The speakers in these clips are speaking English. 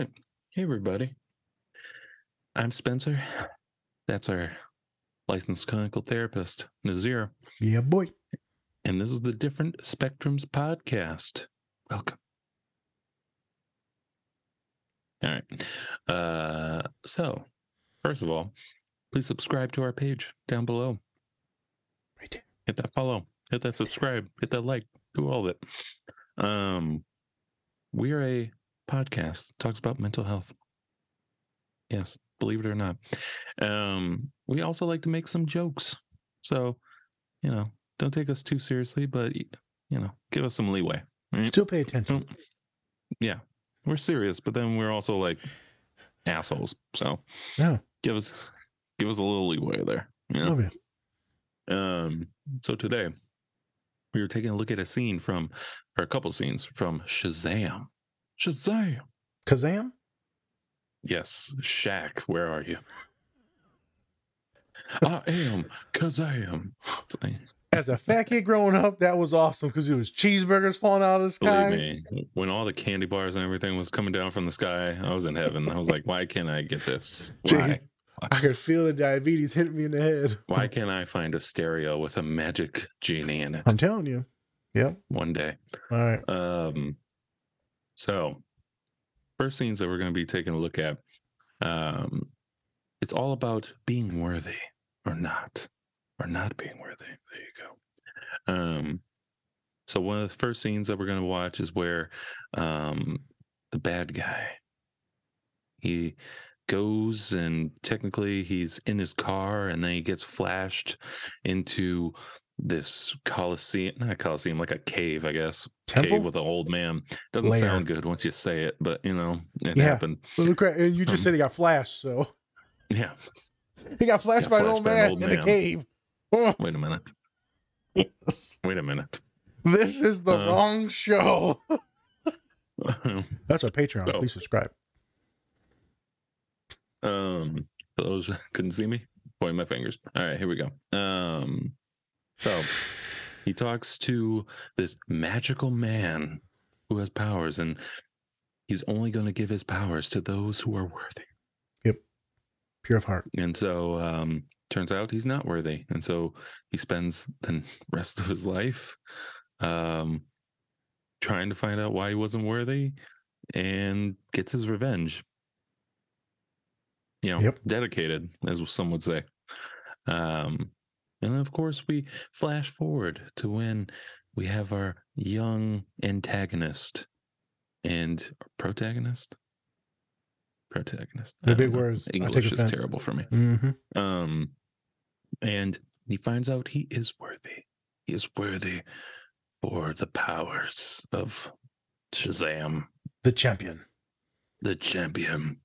right. Hey, everybody. I'm Spencer. That's our licensed clinical therapist, Nazir. Yeah, boy. And this is the Different Spectrums podcast. Welcome. All right. Uh, so, first of all, please subscribe to our page down below. Right there. Hit that follow, hit that subscribe, hit that like, do all of it. Um, we are a podcast talks about mental health. Yes, believe it or not. Um, we also like to make some jokes. So, you know, don't take us too seriously, but you know, give us some leeway. right? Still pay attention. Yeah, we're serious, but then we're also like assholes. So Yeah. give us give us a little leeway there. You know? Love it. Um, so today we were taking a look at a scene from, or a couple scenes from Shazam. Shazam. Kazam? Yes, Shaq, where are you? I am Kazam. As a fat kid growing up, that was awesome because it was cheeseburgers falling out of the sky. Believe me, when all the candy bars and everything was coming down from the sky, I was in heaven. I was like, why can't I get this? Why? Jeez. I could feel the diabetes hitting me in the head. Why can't I find a stereo with a magic genie in it I'm telling you. Yep. one day? All right. Um, so first scenes that we're going to be taking a look at, um, it's all about being worthy or not, or not being worthy. There you go. Um, so one of the first scenes that we're going to watch is where um, the bad guy he goes and technically he's in his car and then he gets flashed into this coliseum not a coliseum like a cave i guess Temple? cave with an old man. Doesn't Lair. sound good once you say it, but you know, it Yeah. happened. Well, look, and you just Um, said he got flashed, so Yeah. he got flashed Got by an flashed old by an man old in a cave. Oh, Wait a minute. yes. Wait a minute. This is the Uh, wrong show. That's our Patreon. So- Please subscribe. um, for those couldn't see me, pointing my fingers. All right, here we go. Um, so he talks to this magical man who has powers, and he's only going to give his powers to those who are worthy. Yep. Pure of heart. And so um turns out he's not worthy. And so he spends the rest of his life um trying to find out why he wasn't worthy and gets his revenge. You know, Yep. dedicated, as some would say. Um and then of course we flash forward to when we have our young antagonist and protagonist. Protagonist. The big words. English is terrible for me. Mm-hmm. Um, and he finds out he is worthy. He is worthy for the powers of Shazam, The champion. the champion.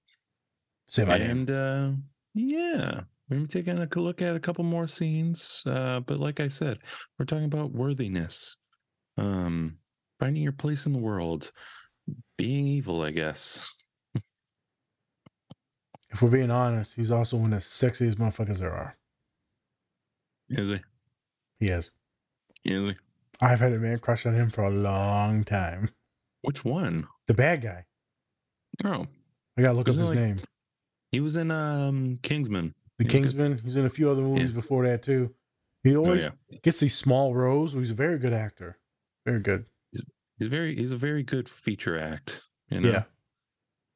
Say my name. And uh, yeah, we're gonna be taking a look at a couple more scenes. Uh, but like I said, we're talking about worthiness, um, finding your place in the world, being evil. I guess. If we're being honest, he's also one of the sexiest motherfuckers there are. Is he? He is. Is he? I've had a man crush on him for a long time. Which one? The bad guy. Oh, I gotta look up Isn't it his like- name. he was in um Kingsman. The He's. Kingsman. He's in a few other movies before that too. He Oh always yeah. gets these small roles. He's a very good actor. Very good. He's very he's a very good feature act. You know? Yeah.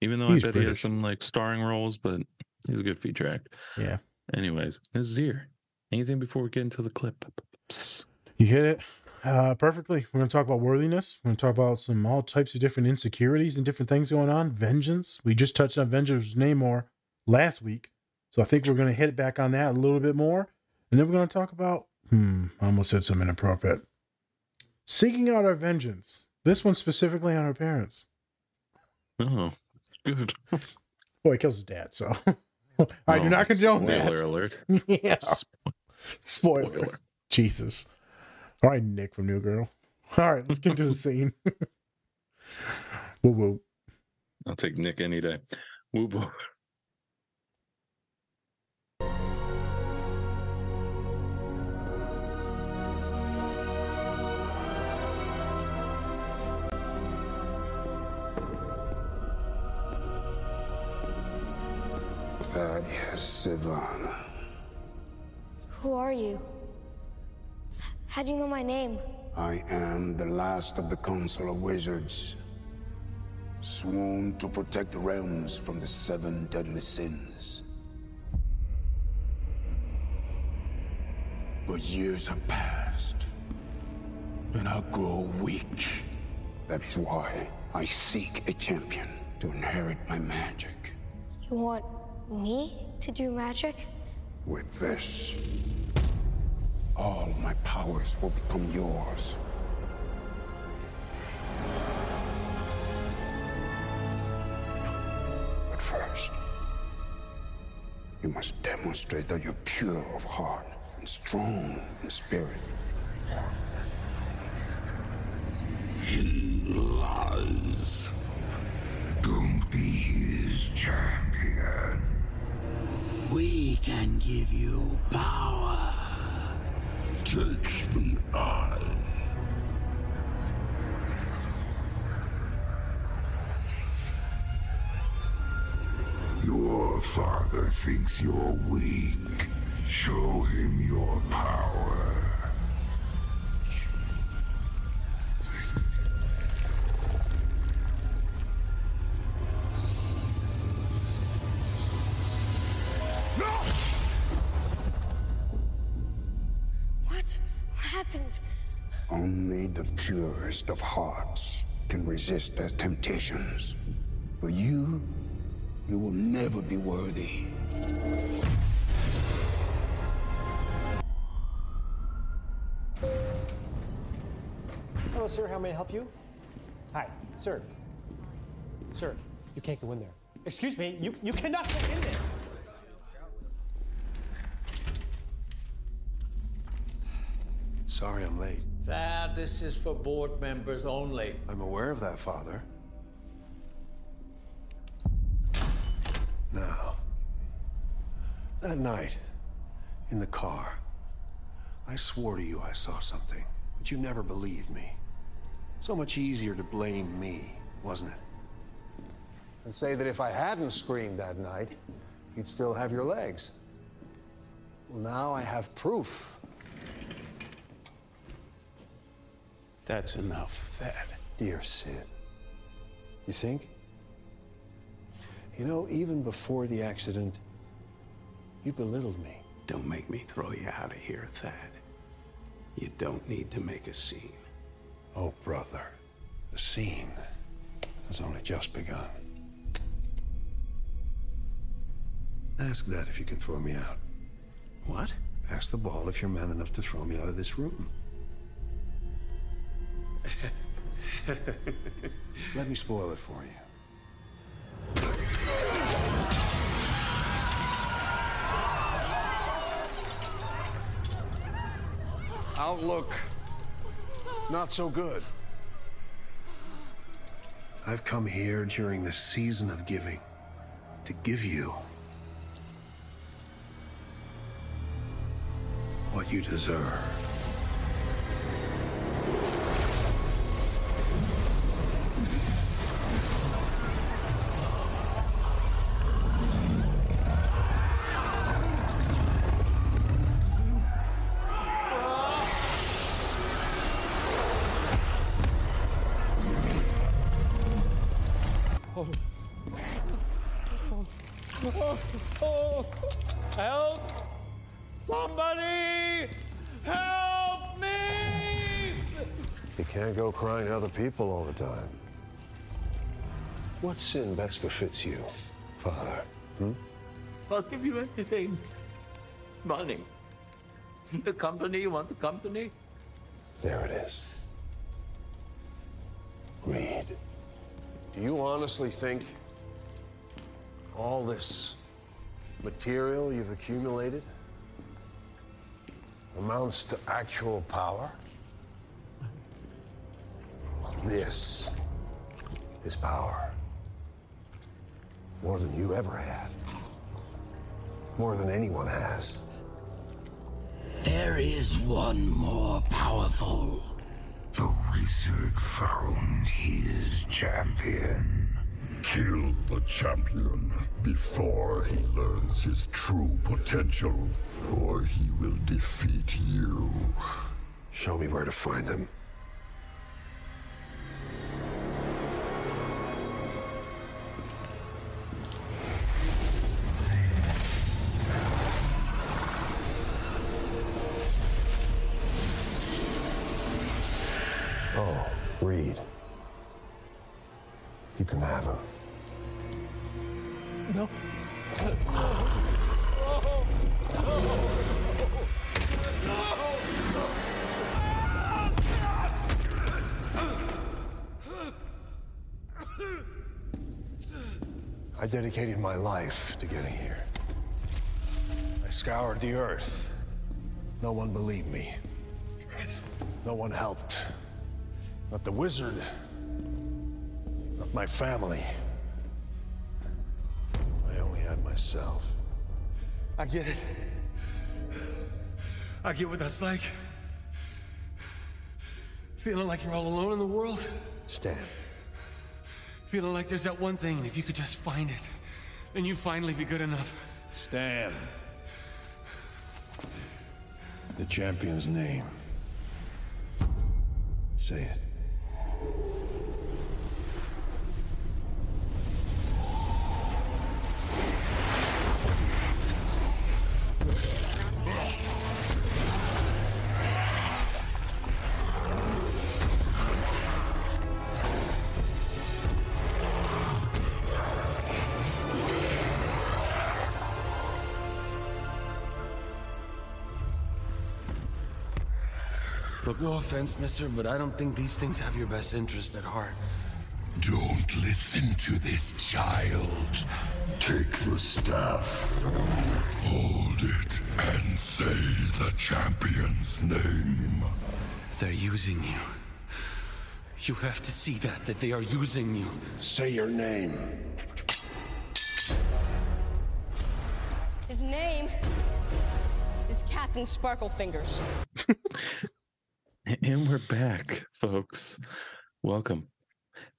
Even though He's I bet he has some like starring roles, but he's a good feature act. Yeah. Anyways, Nazir. Anything before we get into the clip? Psst. You hit it uh, perfectly. We're going to talk about worthiness. We're going to talk about some all types of different insecurities and different things going on. Vengeance. We just touched on Vengeance Namor last week. So I think we're going to hit back on that a little bit more. And then we're going to talk about, hmm, I almost said something inappropriate. Seeking out our vengeance. This one specifically on our parents. Oh, good. Boy, he kills his dad. So I do Oh, not condone spoiler that. Spoiler alert. yeah. Spo- Spoilers. Spoiler. Jesus. All right, Nick from New Girl. All right, let's get to the scene. woo woo. I'll take Nick any day. Woo Sivana. Who are you? How do you know my name? I am the last of the Council of Wizards. Sworn to protect the realms from the seven deadly sins. But years have passed, and I grow weak. That is why I seek a champion to inherit my magic. You want me to do magic? With this, all my powers will become yours. But first, you must demonstrate that you're pure of heart and strong in spirit. He lies. Don't be his champion. We can give you power. Take the eye. Your father thinks you're weak. Show him your power. Purest of hearts can resist their temptations. But you, you will never be worthy. Hello, sir. How may I help you? Hi, sir. Sir, you can't go in there. Excuse me, you, you cannot go in there. Sorry I'm late. This is for board members only. I'm aware of that, Father. Now, that night, in the car, I swore to you I saw something, but you never believed me. So much easier to blame me, wasn't it? And say that if I hadn't screamed that night, you'd still have your legs. Well, now I have proof. That's enough, Thad. Dear Sid, you think? You know, even before the accident, you belittled me. Don't make me throw you out of here, Thad. You don't need to make a scene. Oh, brother, the scene has only just begun. Ask that if you can throw me out. What? Ask the ball if you're man enough to throw me out of this room. Let me spoil it for you. Outlook. Not so good. I've come here during the season of giving to give you what you deserve. Crying to other people all the time. What sin best befits you, Father? Hmm? I'll give you anything. Money. The company, you want the company? There it is. Read. Do you honestly think all this material you've accumulated amounts to actual power? This is power. More than you ever had. More than anyone has. There is one more powerful. The wizard found his champion. kill the champion before he learns his true potential, or he will defeat you. Show me where to find him. No. I dedicated my life to getting here. I scoured the earth. No one believed me. No one helped. Not the wizard. Not my family. Myself. I get it. I get what that's like. Feeling like you're all alone in the world. Stan. Feeling like there's that one thing, and if you could just find it, then you'd finally be good enough. Stan. The champion's name. Say it. Offense, mister, but I don't think these things have your best interest at heart. Don't listen to this child. Take the staff. Hold it and say the champion's name. They're using you. You have to see that, that they are using you. Say your name. His name is Captain Sparklefingers. And we're back, folks. Welcome.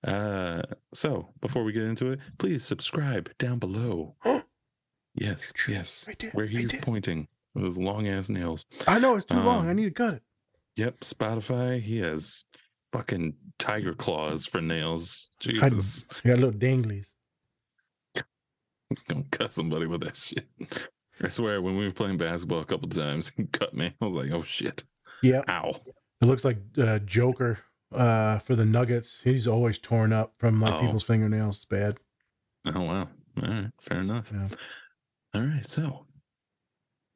Uh, so before we get into it, please subscribe down below. yes, yes. Right there, Where he's pointing with his long ass nails. I know it's too long. I Um, need to cut it. Yep, Spotify. He has fucking tiger claws for nails. Jesus, I got little danglies. don't cut somebody with that shit. I swear, when we were playing basketball a couple times, he cut me. I was like, "Oh shit! Yeah, Ow!" It looks like uh, Joker uh, for the Nuggets. He's always torn up from like Oh. people's fingernails. It's bad. Oh wow! All right, fair enough. Yeah. All right, so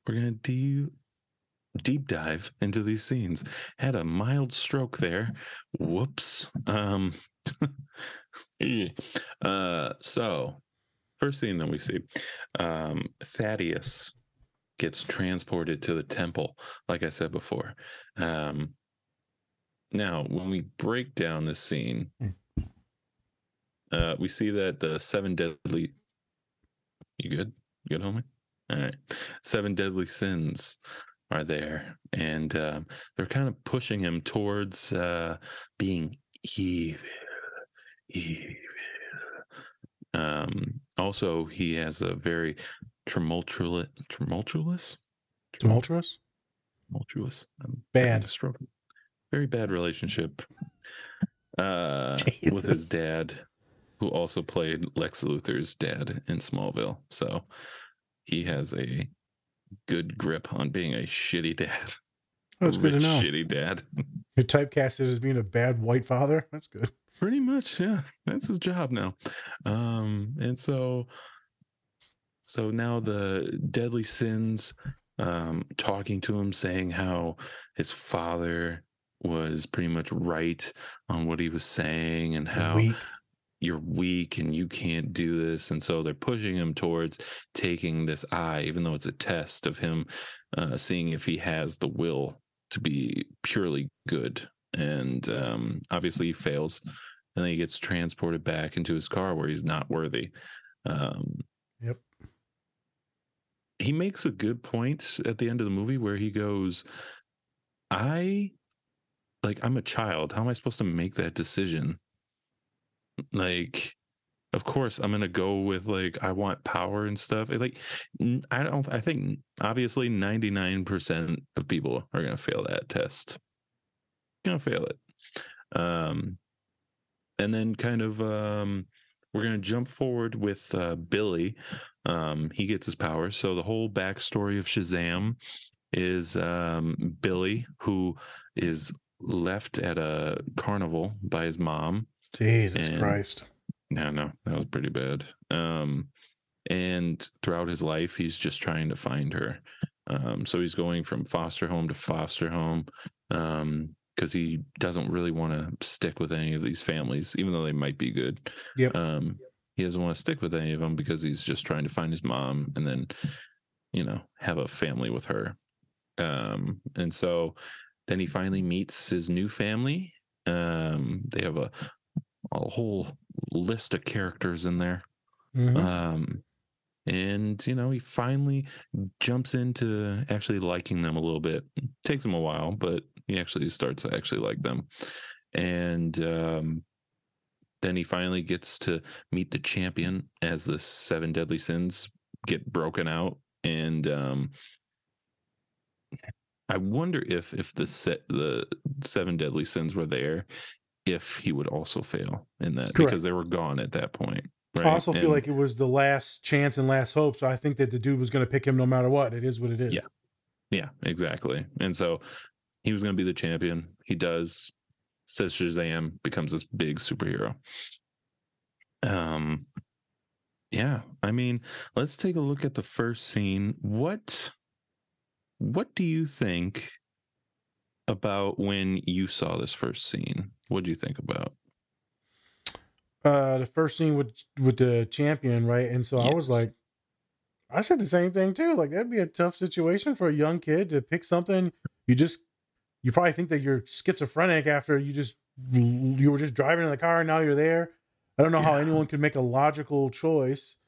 we're gonna deep deep dive into these scenes. Had a mild stroke there. Whoops. Um. uh. So first scene that we see, um, Thaddeus gets transported to the temple. Like I said before. Um. Now, when we break down this scene, uh, we see that the seven deadly. You good? You good, homie? All right. Seven deadly sins are there, and um, they're kind of pushing him towards uh, being evil. Evil. Um, also, he has a very tumultuous, tumultuous, Tumultuous. tumultuous. Bad. Having a stroke. Very bad relationship uh, with his dad, who also played Lex Luthor's dad in Smallville. So he has a good grip on being a shitty dad. Oh, it's good to Rich, know. Shitty dad. You're typecasted as being a bad white father. That's good. Pretty much, yeah. That's his job now. Um, and so so now the deadly sins um talking to him saying how his father was pretty much right on what he was saying and how Weak. you're weak and you can't do this and so they're pushing him towards taking this eye even though it's a test of him uh, seeing if he has the will to be purely good and um, obviously he fails and then he gets transported back into his car where he's not worthy um, Yep. he makes a good point at the end of the movie where he goes i like i'm a child how am i supposed to make that decision like of course I'm gonna go with like I want power and stuff. Like I don't. I think obviously 99% of people are gonna fail that test. Gonna fail it. Um, and then kind of um, we're gonna jump forward with uh, Billy. Um, he gets his powers. So the whole backstory of Shazam is um, Billy, who is left at a carnival by his mom. Jesus And- Christ. No, no, that was pretty bad. Um, and throughout his life, he's just trying to find her. Um, so he's going from foster home to foster home um, because he doesn't really want to stick with any of these families, even though they might be good. Yep. Um, he doesn't want to stick with any of them because he's just trying to find his mom and then, you know, have a family with her. Um, and so then he finally meets his new family. Um, they have a a whole list of characters in there. Mhm. Um, and you know, he finally jumps into actually liking them a little bit. takes him a while, but he actually starts to actually like them. And um, then he finally gets to meet the champion as the seven deadly sins get broken out. And um, I wonder if if the set the seven deadly sins were there, if he would also fail in that Correct. because they were gone at that point. Right? I also feel like it was the last chance and last hope. So I think that the dude was going to pick him no matter what. It is what it is. Yeah. Yeah, exactly. And so he was going to be the champion. He does. Says Shazam becomes this big superhero. Um, yeah. I mean, let's take a look at the first scene. What, what do you think about when you saw this first scene? What do you think about? Uh, the first scene with with the champion, right? And so I was like, I said the same thing too. Like that'd be a tough situation for a young kid to pick something. You just, you probably think that you're schizophrenic after you just you were just driving in the car and now you're there. I don't know how anyone could make a logical choice.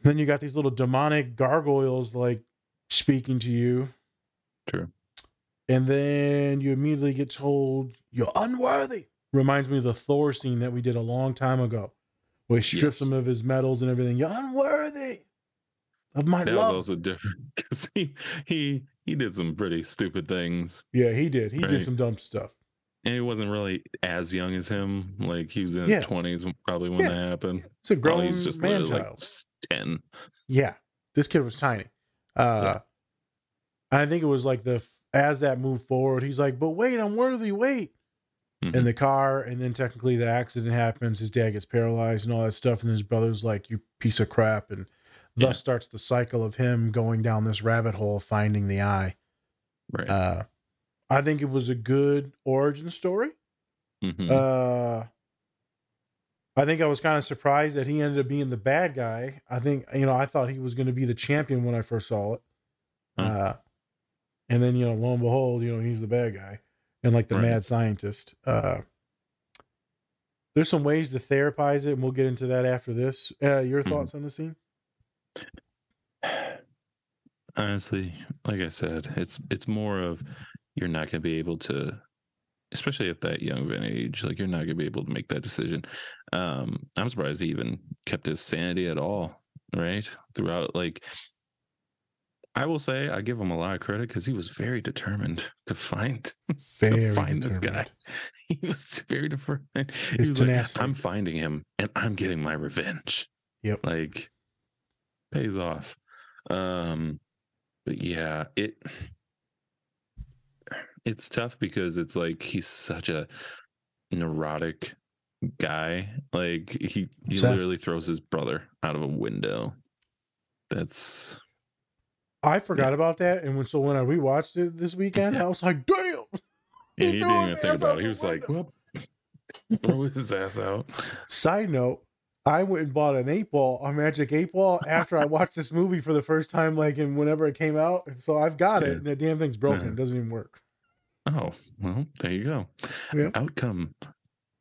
Then you got these little demonic gargoyles like speaking to you. True. And then you immediately get told you're unworthy. Reminds me of the Thor scene that we did a long time ago, where he strips him of his medals and everything. You're unworthy of my that love. was also different because he he he did some pretty stupid things. yeah, he did. He did some dumb stuff. and he wasn't really as young as him. Like he was in his twenties probably when Yeah. that happened. It's a grown he's just man child. like ten. Yeah, this kid was tiny. Uh, and I think it was like the as that moved forward, he's like, "But wait, I'm worthy. Wait." Mm-hmm. In the car, and then technically the accident happens. His dad gets paralyzed and all that stuff, and his brother's like, "You piece of crap," and thus starts the cycle of him going down this rabbit hole, finding the eye. Right. Uh, I think it was a good origin story. Mhm. Uh, I think I was kind of surprised that he ended up being the bad guy. I think you know I thought he was going to be the champion when I first saw it. Uh, and then you know lo and behold, you know he's the bad guy and like the Right. mad scientist. Uh, there's some ways to therapize it, and we'll get into that after this. Uh, your Mhm. thoughts on the scene? Honestly, like I said, it's it's more of you're not gonna be able to especially at that young of an age, like you're not gonna be able to make that decision. Um, I'm surprised he even kept his sanity at all, right? Throughout like I will say I give him a lot of credit because he was very determined to find Very to find this guy. determined. He was very determined. He His was like, tenacity. I'm finding him and I'm getting my revenge. Yep. Like pays off. Um but yeah, it it's tough because it's like he's such a neurotic guy. Like he he Obsessed. literally throws his brother out of a window. That's I forgot about that, and when so when I rewatched it this weekend, I was like, "Damn!" yeah, he threw didn't even think about it. He was like, well, throw his ass out. Side note, I went and bought an eight ball, a magic eight ball, after I watched this movie for the first time, like and whenever it came out. And so I've got it, and the damn thing's broken. Yeah. It doesn't even work. Oh, well, there you go. Yeah. Outcome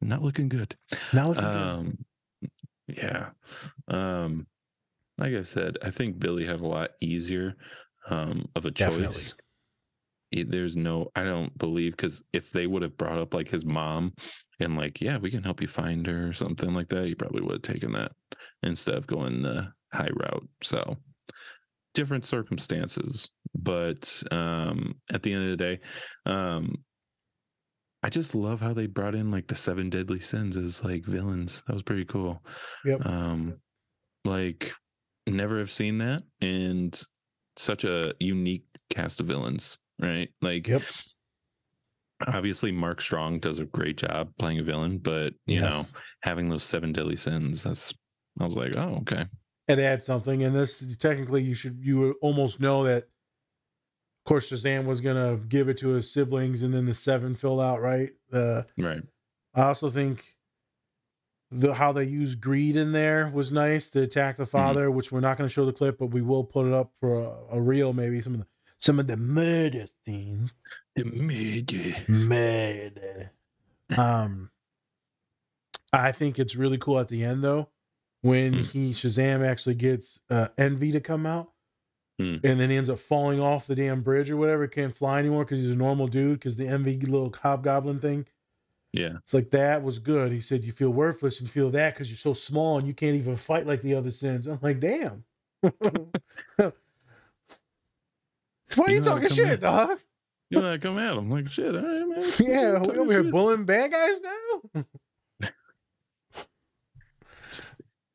not looking good. Not looking good. um, Yeah. Um, like I said, I think Billy had a lot easier um, of a choice. It- there's no, I don't believe, because if they would have brought up like his mom and like, yeah, we can help you find her or something like that, you probably would have taken that instead of going the high route. So different circumstances, but um, at the end of the day, um, I just love how they brought in like the seven deadly sins as like villains. That was pretty cool. Yep. Um, like never have seen that, and such a unique cast of villains, right? Like, Yep. obviously Mark Strong does a great job playing a villain, but you know, having those seven deadly sins, that's I was like, oh, okay. It adds something, and this technically you should you almost know that. Of course, Shazam was gonna give it to his siblings, and then the seven fill out right. Uh, Right. I also think the how they use greed in there was nice to attack the father, which we're not going to show the clip, but we will put it up for a, a reel maybe some of the some of the murder scenes. The murder. Murder. Um, I think it's really cool at the end though when Hmm. he Shazam actually gets uh, Envy to come out. Hmm. And then he ends up falling off the damn bridge or whatever. Can't fly anymore because he's a normal dude. Because the envy little hobgoblin thing, Yeah. it's like that was good. He said you feel worthless and feel that because you're so small and you can't even fight like the other sins. I'm like, damn. Why are you, You know how talking shit, back. dog? You know, I come at him like shit. All right, man. Yeah, we Talking over here shit. bullying bad guys now.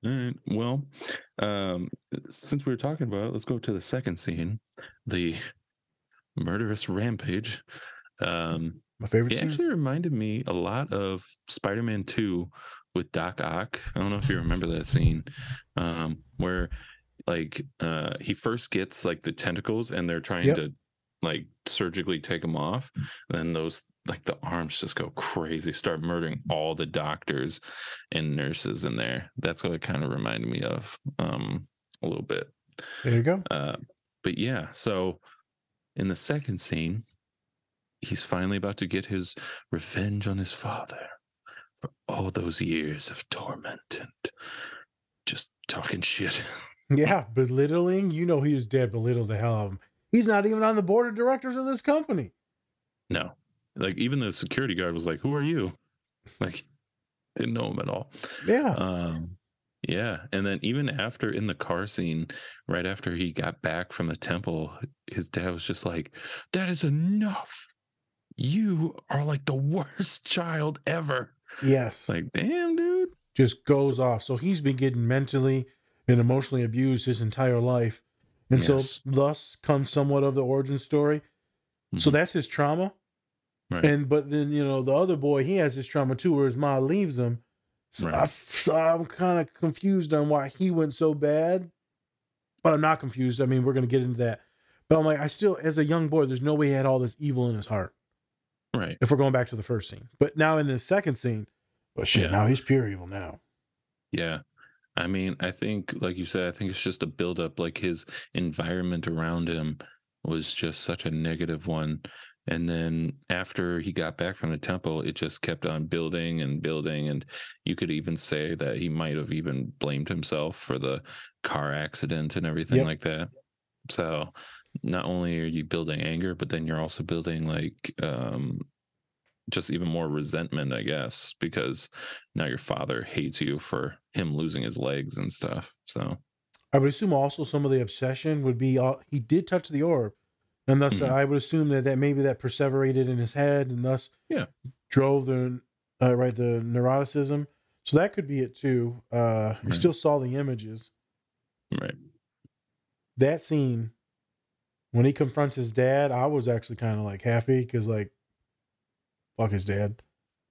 All right. Well, um, since we were talking about it, let's go to the second scene, the murderous rampage. Um, My favorite it scenes. actually reminded me a lot of Spider-Man Two with Doc Ock. I don't know if you remember that scene, um, where like uh, he first gets like the tentacles and they're trying Yep. to like surgically take them off. then those like the arms just go crazy, start murdering all the doctors and nurses in there. That's what it kind of reminded me of um, a little bit. There you go. Uh, but yeah, so in the second scene, he's finally about to get his revenge on his father for all those years of torment and just talking shit. Yeah, belittling. You know he was dead. Belittled the hell out of him. He's not even on the board of directors of this company. no, like even the security guard was like, "Who are you?" Like, didn't know him at all. Yeah. Um, yeah, and then even after in the car scene, right after he got back from the temple, his dad was just like, "That is enough. You are like the worst child ever." Yes. Like, damn, dude. just goes off. So he's been getting mentally and emotionally abused his entire life. And Yes. so thus comes somewhat of the origin story. So Mhm. that's his trauma. Right. And but then, you know, the other boy, he has his trauma too, where his mom leaves him. So, I, so I'm kind of confused on why he went so bad. But I'm not confused. I mean, we're gonna get into that. But I'm like, I still, as a young boy, there's no way he had all this evil in his heart. right. If we're going back to the first scene. But now in the second scene, but shit, Yeah. now he's pure evil now. Yeah. I mean, I think, like you said, I think it's just a buildup. Like his environment around him was just such a negative one. And then after he got back from the temple, it just kept on building and building. And you could even say that he might have even blamed himself for the car accident and everything Yep. like that. So not only are you building anger, but then you're also building like um just even more resentment, I guess, because now your father hates you for him losing his legs and stuff. So I would assume also some of the obsession would be uh, he did touch the orb, and thus Mhm. I would assume that that maybe that perseverated in his head, and thus Yeah. drove the uh, right the neuroticism. So that could be it too. Uh, You Right. still saw the images. right. That scene when he confronts his dad, I was actually kind of like happy because like, fuck his dad.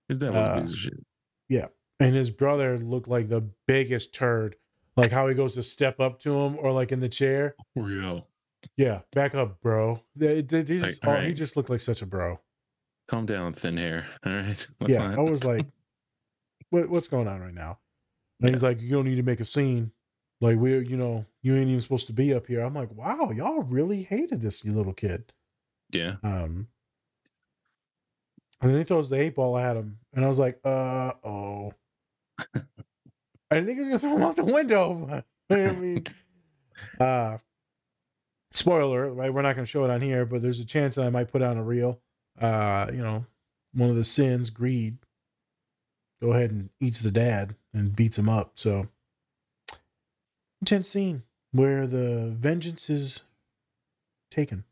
His dad was Uh, a piece of shit. Yeah. And his brother looked like the biggest turd. Like how he goes to step up to him or like in the chair. Real. Yeah, back up, bro. They, they, they just, Like, oh, he just looked like such a bro. Calm down, thin hair. All right. Let's yeah, not- I was like, what, what's going on right now? And he's like, you don't need to make a scene. Like we're, you know, you ain't even supposed to be up here. I'm like, wow, y'all really hated this you little kid. yeah. Um, and then he throws the eight ball at him, and I was like, uh oh. I didn't think he was gonna throw him out the window. but, I mean, uh, spoiler, right? We're not gonna show it on here, but there's a chance that I might put on a reel. Uh, you know, one of the sins, greed. go ahead and eats the dad and beats him up. So intense scene where the vengeance is taken.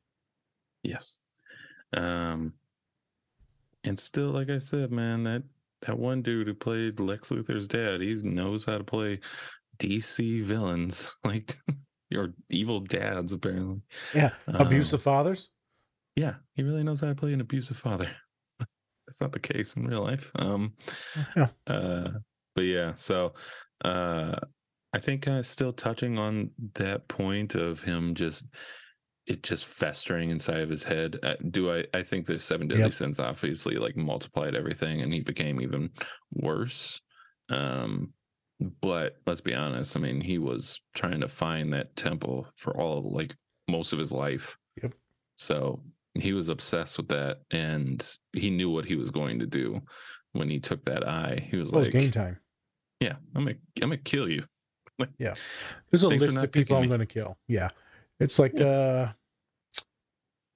Yes. Um and still like I said, man, that that one dude who played Lex Luthor's dad, he knows how to play DC villains, like your evil dads apparently. Yeah, abusive Um, fathers. Yeah, he really knows how to play an abusive father. That's not the case in real life. Um Yeah. uh but yeah, so uh I think kind of still touching on that point of him just it just festering inside of his head. Uh, do I? I think the seven deadly Yep. sins obviously like multiplied everything, and he became even worse. Um, but let's be honest. I mean, he was trying to find that temple for all like most of his life. Yep. So he was obsessed with that, and he knew what he was going to do when he took that eye. He was Well, like, game time. "Yeah, I'm gonna, I'm gonna kill you." Like, Yeah. There's a list of people I'm me. to kill. Yeah. It's like, uh,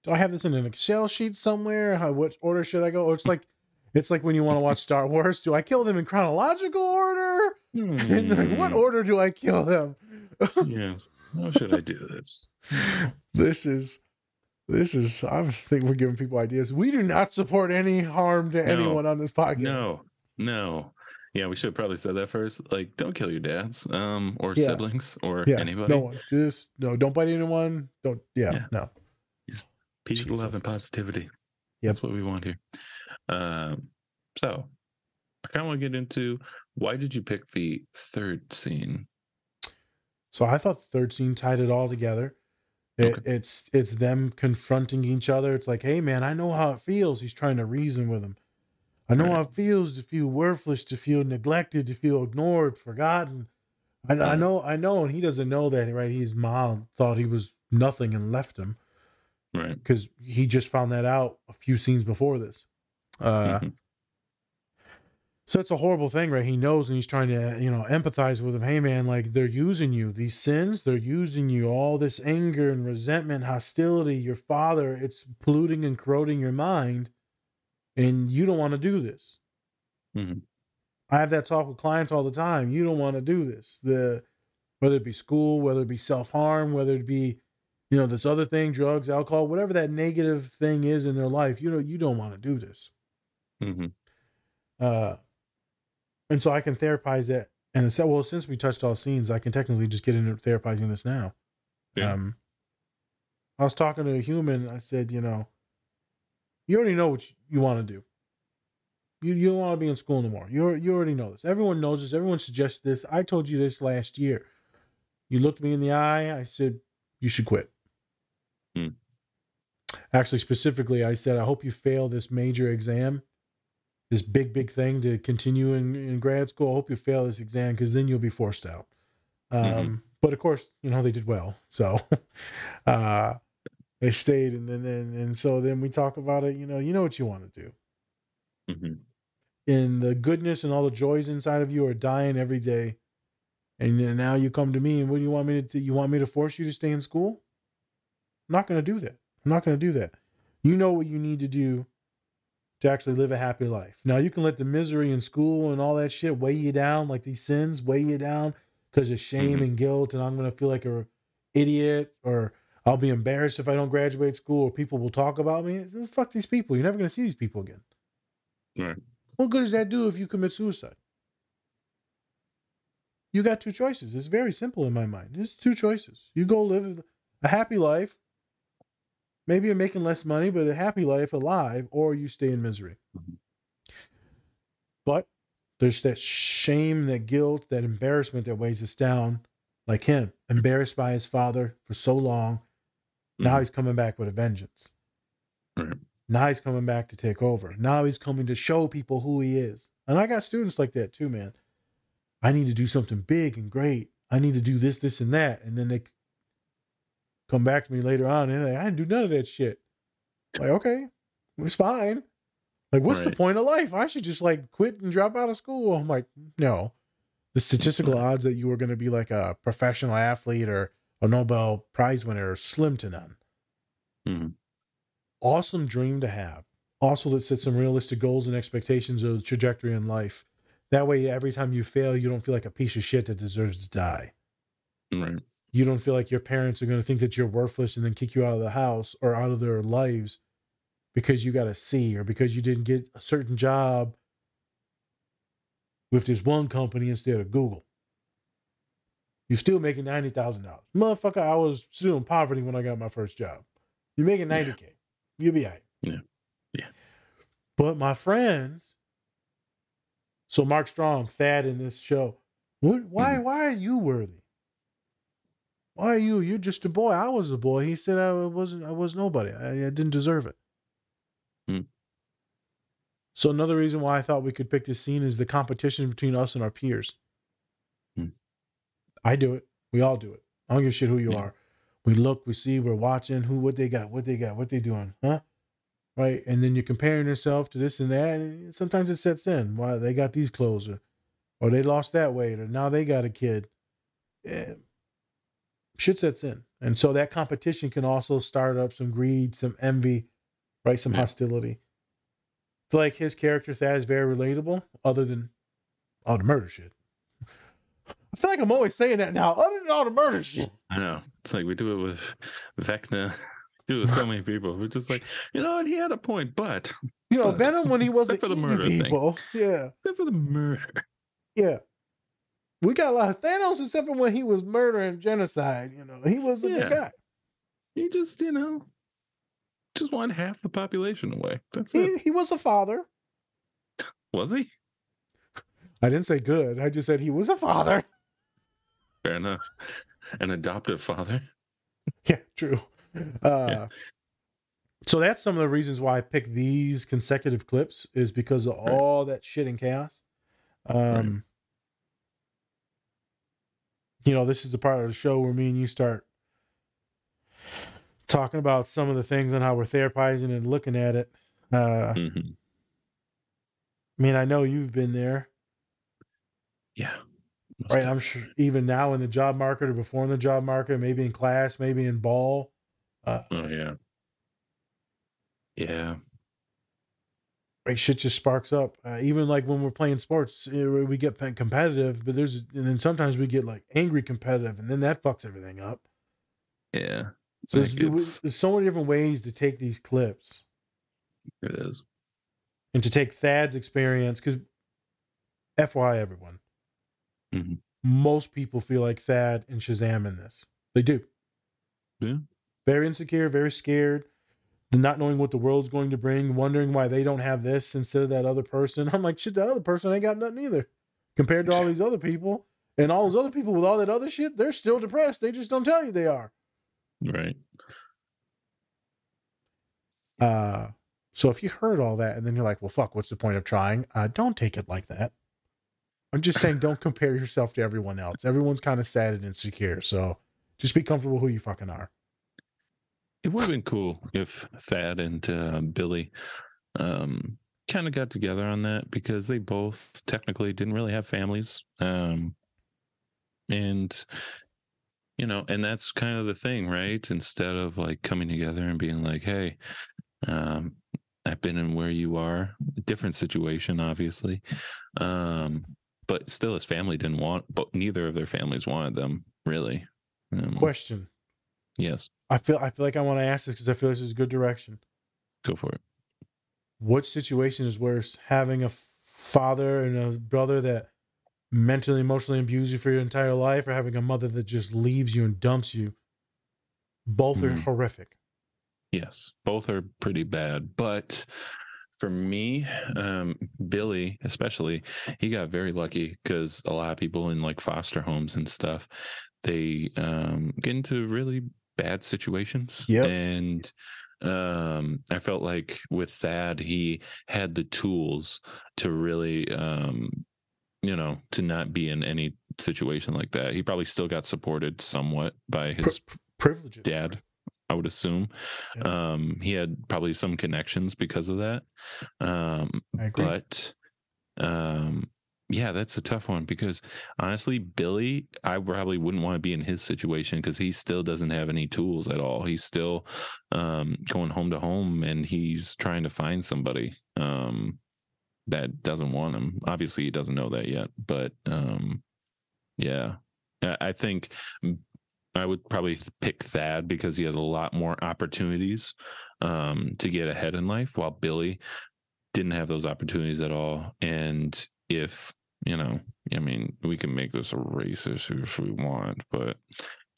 do I have this in an Excel sheet somewhere? How, what order should I go? Or it's like, it's like when you want to watch Star Wars. Do I kill them in chronological order? And like, what Hmm. order do I kill them? yes. How should I do this? this is, this is. I think we're giving people ideas. We do not support any harm to No. anyone on this podcast. No, no. Yeah, we should have probably said that first. Like, don't kill your dads, um, or Yeah. siblings, or Yeah. anybody. No one. Just no. Don't bite anyone. Don't. Yeah. Yeah. No. Peace, love, and positivity. Yep. That's what we want here. Um, so I kind of want to get into why did you pick the third scene? So I thought the third scene tied it all together. It, Okay. It's it's them confronting each other. It's like, hey man, I know how it feels. He's trying to reason with him. I know how Right. it feels to feel worthless, to feel neglected, to feel ignored, forgotten. I, I know, I know, and he doesn't know that, right? His mom thought he was nothing and left him Right. because he just found that out a few scenes before this. Uh, Mhm. so it's a horrible thing, right? He knows and he's trying to, you know, empathize with him. Hey, man, like they're using you. These sins, they're using you. All this anger and resentment, hostility, your father, it's polluting and corroding your mind. And you don't want to do this. Mhm. I have that talk with clients all the time. You don't want to do this. The whether it be school, whether it be self harm, whether it be, you know, this other thing, drugs, alcohol, whatever that negative thing is in their life, you know, you don't want to do this. Mhm. Uh, and so I can therapize it. And I said, well, since we touched all scenes, I can technically just get into therapizing this now. Yeah. Um, I was talking to a human. I said, you know, you already know what you want to do. You you don't want to be in school no more. You you already know this. Everyone knows this. Everyone suggests this. I told you this last year. You looked me in the eye. I said you should quit. Hmm. Actually, specifically, I said I hope you fail this major exam, this big big thing to continue in, in grad school. I hope you fail this exam because then you'll be forced out. Um, Mhm. But of course, you know they did well, so uh, they stayed, and then then and so then we talk about it. You know, you know what you want to do Mhm. and the goodness and all the joys inside of you are dying every day. And now you come to me and what do you want me to do? You want me to force you to stay in school? I'm not going to do that. I'm not going to do that. You know what you need to do to actually live a happy life. Now you can let the misery in school and all that shit weigh you down, like these sins weigh you down because of shame Mhm. and guilt, and I'm going to feel like an idiot or I'll be embarrassed if I don't graduate school or people will talk about me. Fuck these people. You're never going to see these people again. Right. What good does that do if you commit suicide? You got two choices. It's very simple in my mind. It's two choices. You go live a happy life. Maybe you're making less money, but a happy life alive, or you stay in misery. But there's that shame, that guilt, that embarrassment that weighs us down, like him, embarrassed by his father for so long. Now Mhm. he's coming back with a vengeance. Right. Now he's coming back to take over. Now he's coming to show people who he is. And I got students like that too, man. I need to do something big and great. I need to do this, this, and that. And then they come back to me later on and like, I didn't do none of that shit. Like, okay, it's fine. Like, what's the point of life? I should just like quit and drop out of school. I'm like, no. The statistical odds that you were going to be like a professional athlete or a Nobel Prize winner are slim to none Mhm. awesome dream to have. Also, that set some realistic goals and expectations of the trajectory in life That way, every time you fail, you don't feel like a piece of shit that deserves to die. Right. You don't feel like your parents are going to think that you're worthless and then kick you out of the house or out of their lives because you got a C or because you didn't get a certain job with this one company instead of Google. You're still making ninety thousand dollars, motherfucker. I was still in poverty when I got my first job. You're making ninety k. You'll be all right. Yeah. Yeah. But my friends, so Mark Strong, Thad in this show, what, why mm-hmm. why are you worthy? Why are you? You're just a boy. I was a boy. He said I wasn't. I was nobody. I, I didn't deserve it. Hmm. So another reason why I thought we could pick this scene is the competition between us and our peers. Hmm. I do it. We all do it. I don't give a shit who you Yeah. are. We look, we see, we're watching who, what they got, what they got, what they doing, huh? Right, and then you're comparing yourself to this and that. And sometimes it sets in. Why they got these clothes, or, or they lost that weight, or now they got a kid. Yeah. Shit sets in, and so that competition can also start up some greed, some envy, right? Some Yeah. hostility. I feel like his character Thad is very relatable, other than all the murder shit. I feel like I'm always saying that now, other than all the murder shit. I know. It's like we do it with Vecna, do it with so many people. We're just like, you know what? He had a point, but You know, But- Venom when he wasn't for the murder thing. people. Yeah, except for the murder. yeah. We got a lot of Thanos except for when he was murdering genocide. You know, he was a Yeah. good guy. He just, you know, just wanted half the population away. That's He, it. he was a father. Was he? I didn't say good. I just said he was a father. Fair enough. An adoptive father. Yeah, true. Uh, So that's some of the reasons why I picked these consecutive clips is because of Right. all that shit and chaos. Um, You know, this is the part of the show where me and you start talking about some of the things and how we're therapizing and looking at it. Uh, hmm I mean, I know you've been there, Yeah. Right? I'm sure even now in the job market or before in the job market, maybe in class, maybe in ball. Uh, Oh yeah. Yeah. Right shit just sparks up uh, even like when we're playing sports eh, we get competitive but there's and then sometimes we get like angry competitive and then that fucks everything up Yeah. so there's, Like, it's- there's so many different ways to take these clips It is. and to take thad's experience because fyi everyone Mhm. most people feel like thad and shazam in this they do Yeah. very insecure very scared not knowing what the world's going to bring wondering why they don't have this instead of that other person. I'm like shit that other person ain't got nothing either. Compared to all these other people and all those other people with all that other shit they're still depressed. They just don't tell you they are. Right. uh so if you heard all that and then you're like well fuck what's the point of trying? Uh don't take it like that. I'm just saying don't compare yourself to everyone else. Everyone's kind of sad and insecure so just be comfortable who you fucking are It would have been cool if Thad and uh, Billy um, kind of got together on that because they both technically didn't really have families. Um, and, you know, and that's kind of the thing, right? Instead of like coming together and being like, hey, um, I've been in where you are, different situation, obviously. Um, but still, his family didn't want, but neither of their families wanted them, really. Um, question yes, i feel i feel like i want to ask this because i feel this is a good direction go for it. what situation is worse having a father and a brother that mentally emotionally abuse you for your entire life or having a mother that just leaves you and dumps you both are Mhm. horrific Yes, both are pretty bad. But for me, um, Billy, especially, he got very lucky because a lot of people in like foster homes and stuff, they um, get into really bad situations. Yep. And um, I felt like with Thad, he had the tools to really, um, you know, to not be in any situation like that. He probably still got supported somewhat by his pri- privileges dad i would assume Yeah. um he had probably some connections because of that um but um yeah that's a tough one because honestly billy i probably wouldn't want to be in his situation because he still doesn't have any tools at all he's still um going home to home and he's trying to find somebody um that doesn't want him. Obviously, he doesn't know that yet, but um, yeah, I think I would probably pick Thad because he had a lot more opportunities um, to get ahead in life, while Billy didn't have those opportunities at all. And if you know, I mean, we can make this a race issue if we want, but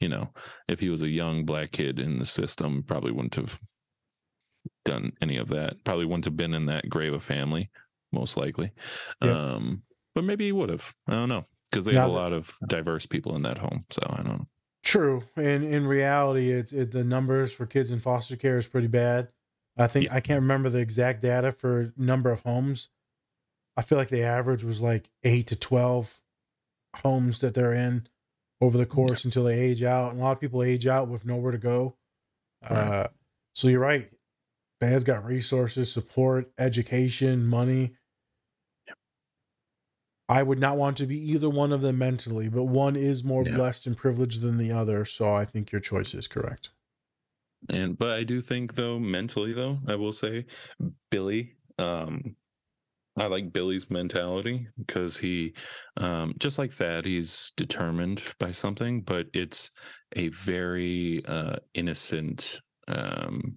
you know, if he was a young black kid in the system, probably wouldn't have done any of that. Probably wouldn't have been in that grave of family, most likely. Yeah. Um, but maybe he would have. I don't know because they Now had a lot of diverse people in that home. So I don't know. True, and in reality, it's it, the numbers for kids in foster care is pretty bad. I think I can't remember the exact data for number of homes. I feel like the average was like eight to twelve homes that they're in over the course until they age out. And a lot of people age out with nowhere to go. Right. Uh, so you're right. Thad's got resources, support, education, money. I would not want to be either one of them mentally, but one is more Yeah. blessed and privileged than the other. So I think your choice is correct. And but I do think though mentally though I will say Billy um I like Billy's mentality because he um just like that he's determined by something but it's a very uh innocent um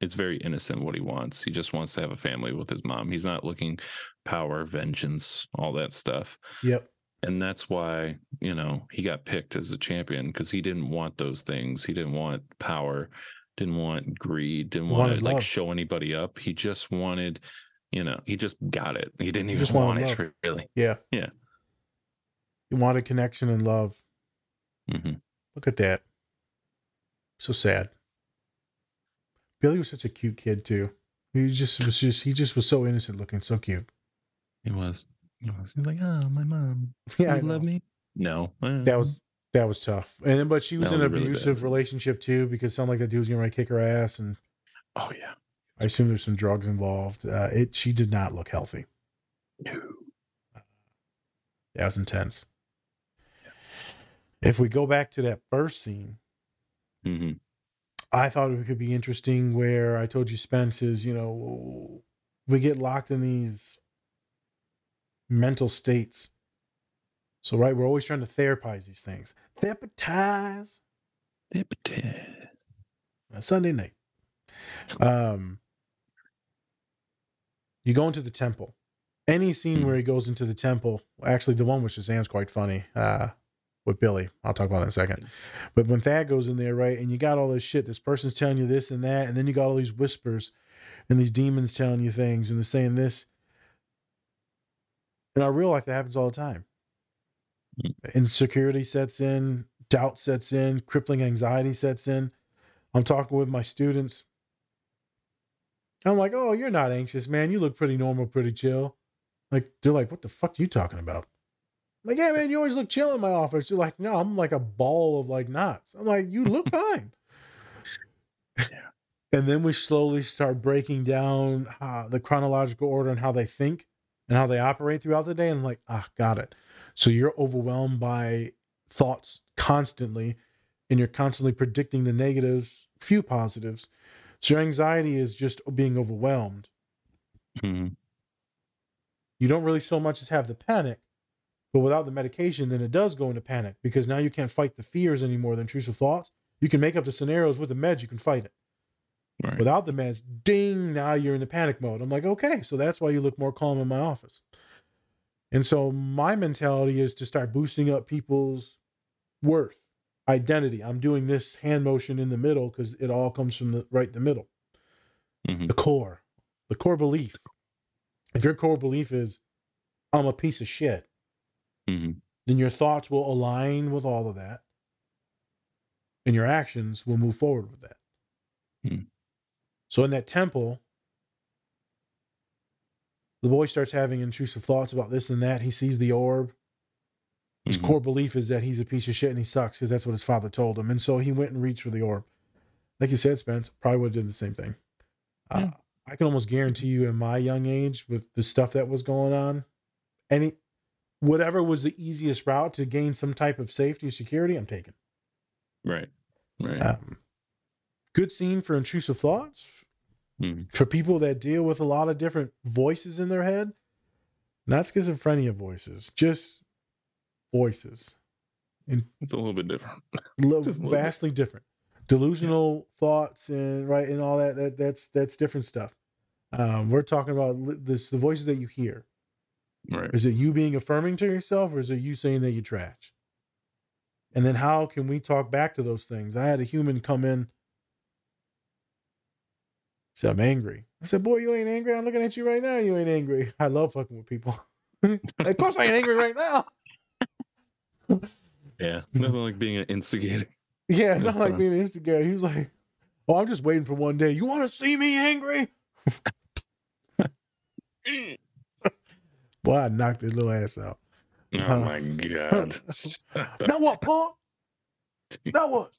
it's very innocent what he wants. He just wants to have a family with his mom. He's not looking power, vengeance, all that stuff. Yep. And that's why, you know, he got picked as a champion because he didn't want those things. He didn't want power, didn't want greed, didn't want to like show anybody up. He just wanted, you know, he just got it. He didn't even just want wanted it really. Yeah. Yeah. He wanted connection and love. hmm Look at that. So sad. Billy was such a cute kid too. He just was just he just was so innocent looking, so cute. He was. He was. He was like, oh, my mom. Yeah, you love me? No. That was that was tough. And then but she was That in was an really abusive relationship too because it sounded like that dude was gonna kick her ass and Oh yeah. I assume there's some drugs involved. Uh, it she did not look healthy. No. That was intense. If we go back to that first scene, hmm I thought it could be interesting where I told you Spence is, you know, we get locked in these mental states. So, right, we're always trying to therapize these things. Therapize on Sunday night. Um, you go into the temple. Any scene hmm. where he goes into the temple, actually, the one with Shazam's quite funny. Uh, with Billy, I'll talk about that in a second. Hmm. But when Thad goes in there, right, and you got all this shit, this person's telling you this and that, and then you got all these whispers and these demons telling you things and they're saying this. In our real life, that happens all the time. Hmm. Insecurity sets in, doubt sets in, crippling anxiety sets in. I'm talking with my students. I'm like, oh, you're not anxious, man. You look pretty normal, pretty chill. Like, they're like, what the fuck are you talking about? I'm like, yeah, man, you always look chill in my office. You're like, no, I'm like a ball of like knots. I'm like, you look fine. And then we slowly start breaking down uh, the chronological order and how they think and how they operate throughout the day. And I'm like, ah, got it. So you're overwhelmed by thoughts constantly, and you're constantly predicting the negatives, few positives. So your anxiety is just being overwhelmed. hmm You don't really so much as have the panic, but without the medication, then it does go into panic because now you can't fight the fears anymore, the intrusive thoughts. You can make up the scenarios with the meds, you can fight it. Right. Without the meds, ding, now you're in the panic mode. I'm like, okay, so that's why you look more calm in my office. And so my mentality is to start boosting up people's worth, identity. I'm doing this hand motion in the middle because it all comes from the right the middle. Mhm. The core, the core belief. If your core belief is, I'm a piece of shit, hmm then your thoughts will align with all of that. And your actions will move forward with that. Hmm. So in that temple, the boy starts having intrusive thoughts about this and that. He sees the orb. His Mhm. core belief is that he's a piece of shit and he sucks because that's what his father told him. And so he went and reached for the orb. Like you said, Spence, probably would have done the same thing. Uh, I can almost guarantee you, in my young age, with the stuff that was going on, any whatever was the easiest route to gain some type of safety or security, I'm taking. Right. Right. Um, good scene for intrusive thoughts Mhm. for people that deal with a lot of different voices in their head. Not schizophrenia voices, just voices. And It's a little bit different. lo- Just a little vastly different. Delusional thoughts and right and all that, that that's that's different stuff. Um, we're talking about this the voices that you hear. Right. Is it you being affirming to yourself or is it you saying that you're trash? And then how can we talk back to those things? I had a human come in. Say, I'm angry. I said, Boy, you ain't angry. I'm looking at you right now. You ain't angry. I love fucking with people. of course I ain't angry right now. Yeah. Nothing like being an instigator. Yeah, not like being an instigator. He was like, Oh, I'm just waiting for one day. You want to see me angry? Boy, I knocked his little ass out. Oh Uh, my god. Now what, punk? Now what?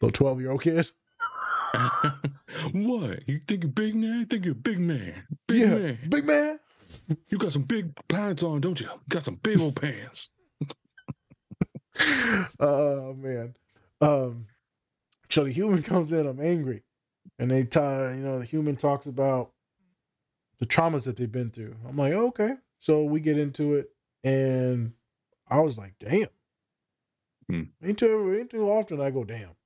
Little 12 year old kid. what? You think you're big now? You think you're a big man. Big yeah, man. big man. You got some big pants on, don't you? You got some big old pants. oh man. Um so the human comes in, I'm angry. And they tie, you know, the human talks about the traumas that they've been through. I'm like, okay. So we get into it and I was like, damn. Hmm. Ain't too ain't too often I go damn.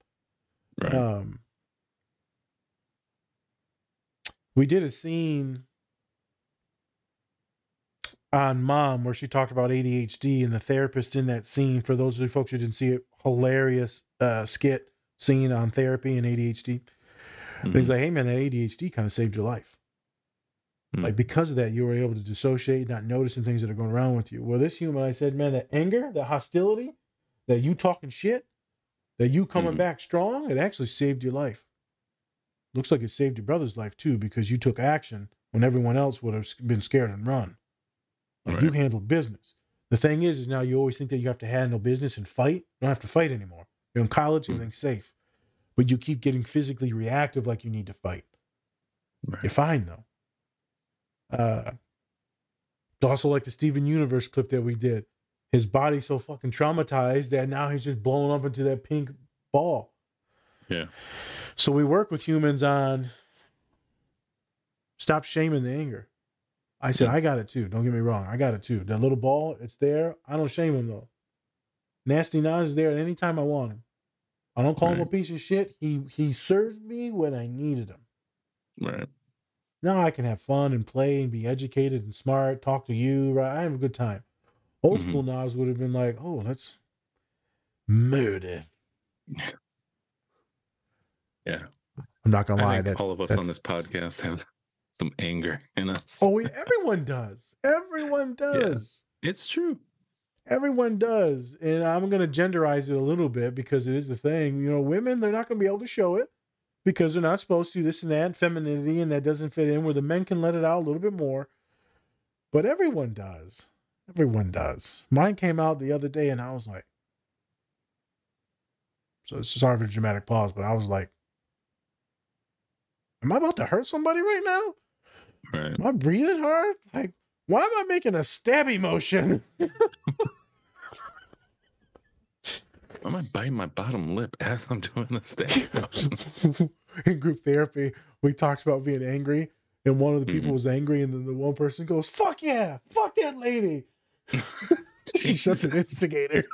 Right. Um we did a scene on mom where she talked about ADHD and the therapist in that scene. For those of you folks who didn't see it hilarious uh skit scene on therapy and ADHD and he's like hey man that ADHD kind of saved your life. Hmm. like because of that you were able to dissociate not noticing things that are going around with you. Well this human I said man that anger that hostility that you talking shit that you coming Mhm. back strong it actually saved your life. Looks like it saved your brother's life too because you took action when everyone else would have been scared and run like you Right. handled business. The thing is, is now you always think that you have to handle business and fight. You don't have to fight anymore. You're in college, Hmm. everything's safe. But you keep getting physically reactive like you need to fight. Right. You're fine though. Uh also like the Steven Universe clip that we did. His body's so fucking traumatized that now he's just blowing up into that pink ball. Yeah. So we work with humans on stop shaming the anger. I said, I got it too. Don't get me wrong. I got it too. That little ball, it's there. I don't shame him though. Nasty Nas is there at any time I want him. I don't call him a piece of shit. He he served me when I needed him. Right. Now I can have fun and play and be educated and smart, talk to you, right? I have a good time. Old Mhm. school Nas would have been like, oh, let's murder. Yeah. I'm not gonna I lie. That all of us that- on this podcast have some anger in us. oh, we, everyone does. Everyone does. It's true. Everyone does. And I'm going to genderize it a little bit because it is the thing. You know, women, they're not going to be able to show it because they're not supposed to, this and that, femininity, and that doesn't fit in where the men can let it out a little bit more. But everyone does. Everyone does. Mine came out the other day and I was like, so sorry for the dramatic pause, but I was like, am I about to hurt somebody right now? Right. Am I breathing hard? Like, why am I making a stabby motion? Why am I biting my bottom lip as I'm doing the stage motion? in group therapy, we talked about being angry, and one of the people Mhm. was angry, and then the one person goes, "Fuck yeah, fuck that lady." She's such an instigator.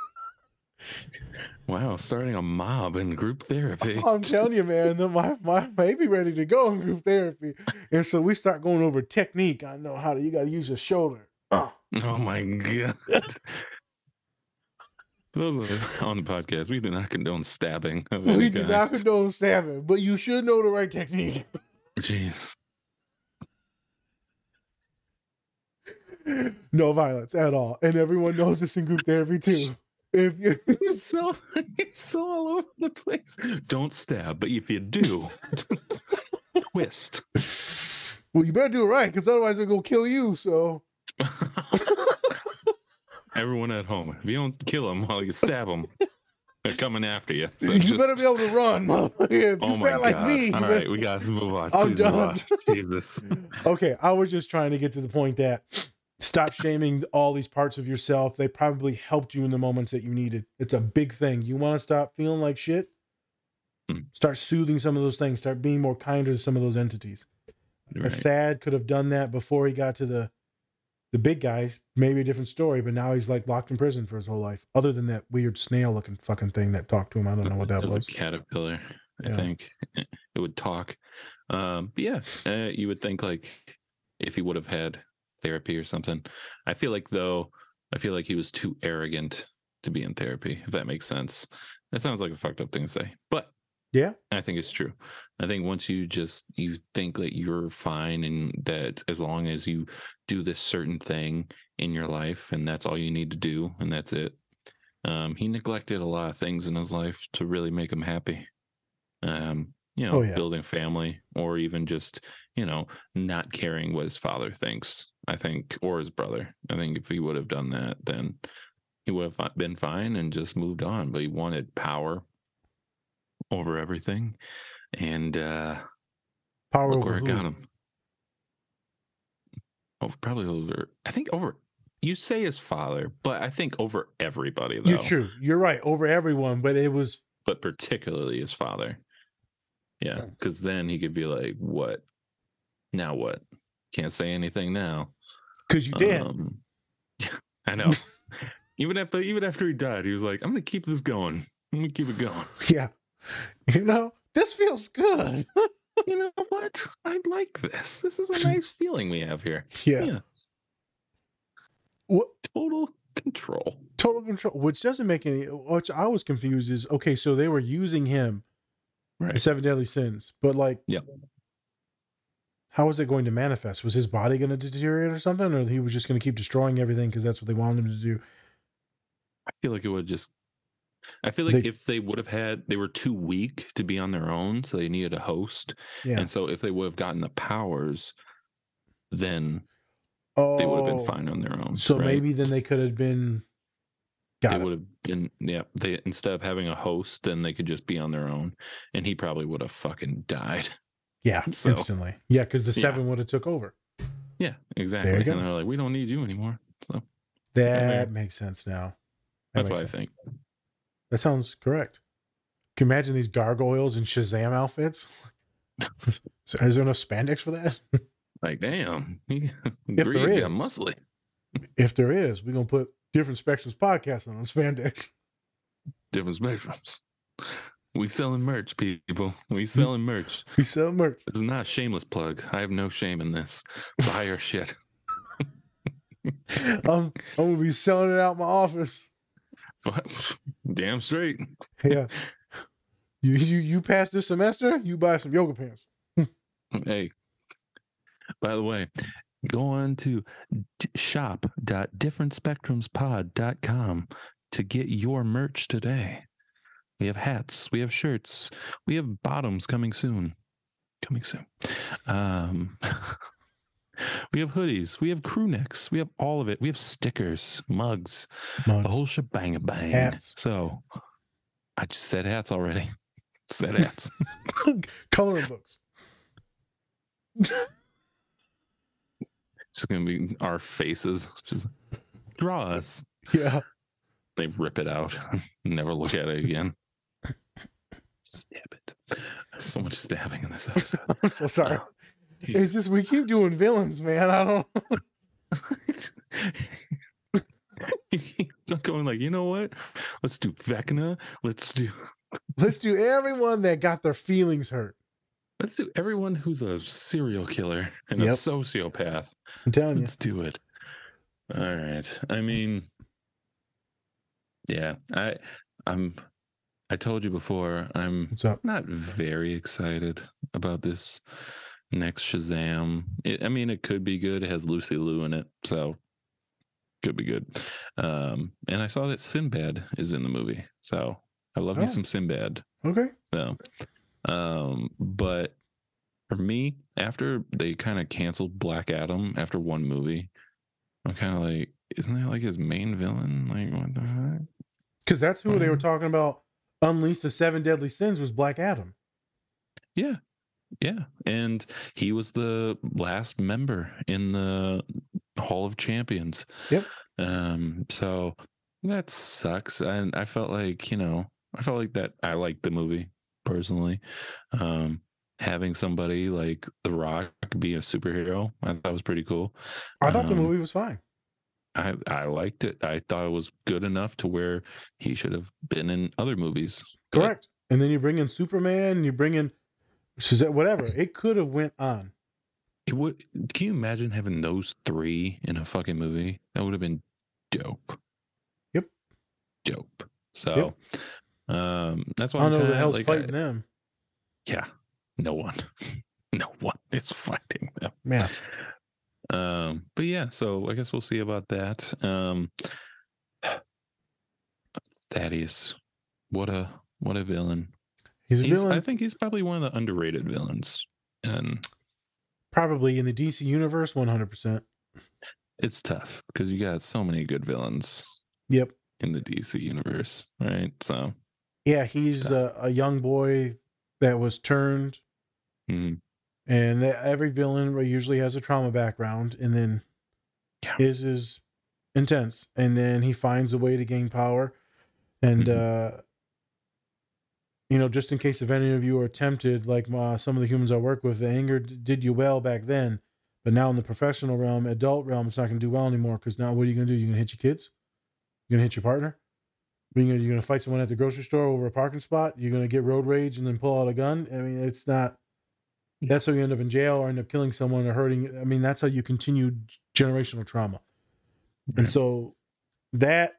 Wow, starting a mob in group therapy. I'm telling you, man, my my baby ready to go in group therapy, and so we start going over technique. I know how to. You got to use your shoulder. Uh, Oh my god. Those of on the podcast, we do not condone stabbing. We do not condone stabbing, but you should know the right technique. Jeez. no violence at all, and everyone knows this in group therapy too. If you You're so you're so all over the place. Don't stab, but if you do, twist. well, you better do it right, because otherwise they're gonna kill you. So Everyone at home, if you don't kill them while you stab them, they're coming after you. So you just- better be able to run. if Oh my like god! me, you All better- right, we gotta move on. I'm Please move done. on. Jesus. okay, I was just trying to get to the point that stop shaming all these parts of yourself. They probably helped you in the moments that you needed. It's a big thing. You want to stop feeling like shit? Hmm. Start soothing some of those things. Start being more kinder to some of those entities. If Thad could have done that before he got to the the big guys, maybe a different story. But now he's like locked in prison for his whole life. Other than that weird snail looking fucking thing that talked to him, I don't know what that It was. a caterpillar, I Yeah. think. It would talk. Um, but yeah, uh, you would think like if he would have had therapy or something. I feel like though, I feel like he was too arrogant to be in therapy. If that makes sense. That sounds like a fucked up thing to say, but Yeah, I think it's true. I think once you just you think that you're fine and that as long as you do this certain thing in your life and that's all you need to do and that's it. Um, he neglected a lot of things in his life to really make him happy. Um, you know, Oh, yeah. building family or even just, you know, not caring what his father thinks, I think, or his brother. I think if he would have done that, then he would have been fine and just moved on. But he wanted power over everything. And uh power look over where it who? got him. Oh, probably over I think over you say his father, but I think over everybody though. You're true. You're right. Over everyone, but it was But particularly his father. Yeah. Cause then he could be like, What? Now what? Can't say anything now. because you did. Um, I know. even after even after he died, he was like, I'm gonna keep this going. I'm gonna keep it going. yeah. You know, this feels good. you know what? I like this. This is a nice feeling we have here. Yeah. Yeah. What Total control. total control, which doesn't make any. Which I was confused is okay. So they were using him, the Right. seven deadly sins, but like, Yep. How was it going to manifest? Was his body going to deteriorate or something, or he was just going to keep destroying everything because that's what they wanted him to do? I feel like it would just. I feel like They- if they would have had, they were too weak to be on their own, so they needed a host. Yeah. And so if they would have gotten the powers, then oh, they would have been oh, fine on their own. So right? maybe then they could have been. Got they it. would have been yeah. They instead of having a host, then they could just be on their own, and he probably would have fucking died. Yeah, so- instantly. Yeah, because the Yeah. seven would have took over. Yeah, exactly. There you go. And they're like, we don't need you anymore. So That makes sense now. That that's what I think. That sounds correct. Can you imagine these gargoyles in Shazam outfits? so is there enough spandex for that? Like, damn, If there is. muscly. if there is, we're gonna put different spectrums podcast on spandex. Different spectrums. We selling merch, people. We selling merch. We sell merch. This is not a shameless plug. I have no shame in this. Buy our shit. I'm, I'm gonna be selling it out my office. But damn straight. Yeah. You you you pass this semester, you buy some yoga pants. Hey, by the way, go on to d- shop.differentspectrumspod.com to get your merch today. We have hats, we have shirts, we have bottoms coming soon. Coming soon. Um, we have hoodies, we have crew necks, we have all of it. We have stickers, mugs, Mugs. the whole shebang bang. Hats. So I just said hats already. Said hats. Coloring books. It's gonna be our faces. Just draw us. Yeah. They rip it out. Never look at it again. Stab it. So much stabbing in this episode. I'm so sorry. Oh, It's just we keep doing villains, man. I don't Not going like, you know what? Let's do Vecna. Let's do let's do everyone that got their feelings hurt. let's do everyone who's a serial killer and a sociopath. I'm telling you. Let's do it. All right. I mean, yeah, I, I'm, I told you before, I'm not very excited about this next Shazam. It, I mean, it could be good. It has Lucy Liu in it, so could be good. Um, and I saw that Sinbad is in the movie, so I love Oh. me some Sinbad. Okay. So, um, but for me, after they kind of canceled Black Adam after one movie, I'm kind of like, isn't that like his main villain? Like, what the heck? Because that's who they were talking about. Unleash the seven deadly sins was Black Adam. Yeah, yeah, and he was the last member in the Hall of Champions. Yep. Um, so that sucks, and I felt like you know, I felt like that. I liked the movie personally. Um, having somebody like The Rock be a superhero, I thought was pretty cool. I thought the Um, movie was fine. I I liked it. I thought it was good enough to where he should have been in other movies. But Correct. And then you bring in Superman, you bring in Shazam, whatever. It could have went on. It would. Can you imagine having those three in a fucking movie? That would have been dope. Yep. Dope. So, um, that's why I I'm don't know who the hell's like, fighting I- them. Yeah, no one, no one is fighting them. Man. Um, but yeah, so I guess we'll see about that. Um, Thaddeus, what a what a villain. He's a He's- villain. I think he's probably one of the underrated villains, and Probably in the DC universe, 100%. it's tough because you got so many good villains Yep. in the DC universe, right? So, Yeah, he's a, a young boy that was turned, mhm. And that every villain usually has a trauma background, and then Yeah. his is intense, and then he finds a way to gain power, and Mm-hmm. uh, you know, just in case if any of you are tempted, like my, some of the humans I work with, the anger d- did you well back then, but now in the professional realm, adult realm, it's not going to do well anymore because now what are you going to do? You're going to hit your kids? You're going to hit your partner? You're going to fight someone at the grocery store over a parking spot? You're going to get road rage and then pull out a gun? I mean, it's not. That's how you end up in jail or end up killing someone or hurting. I mean, that's how you continue generational trauma. And so that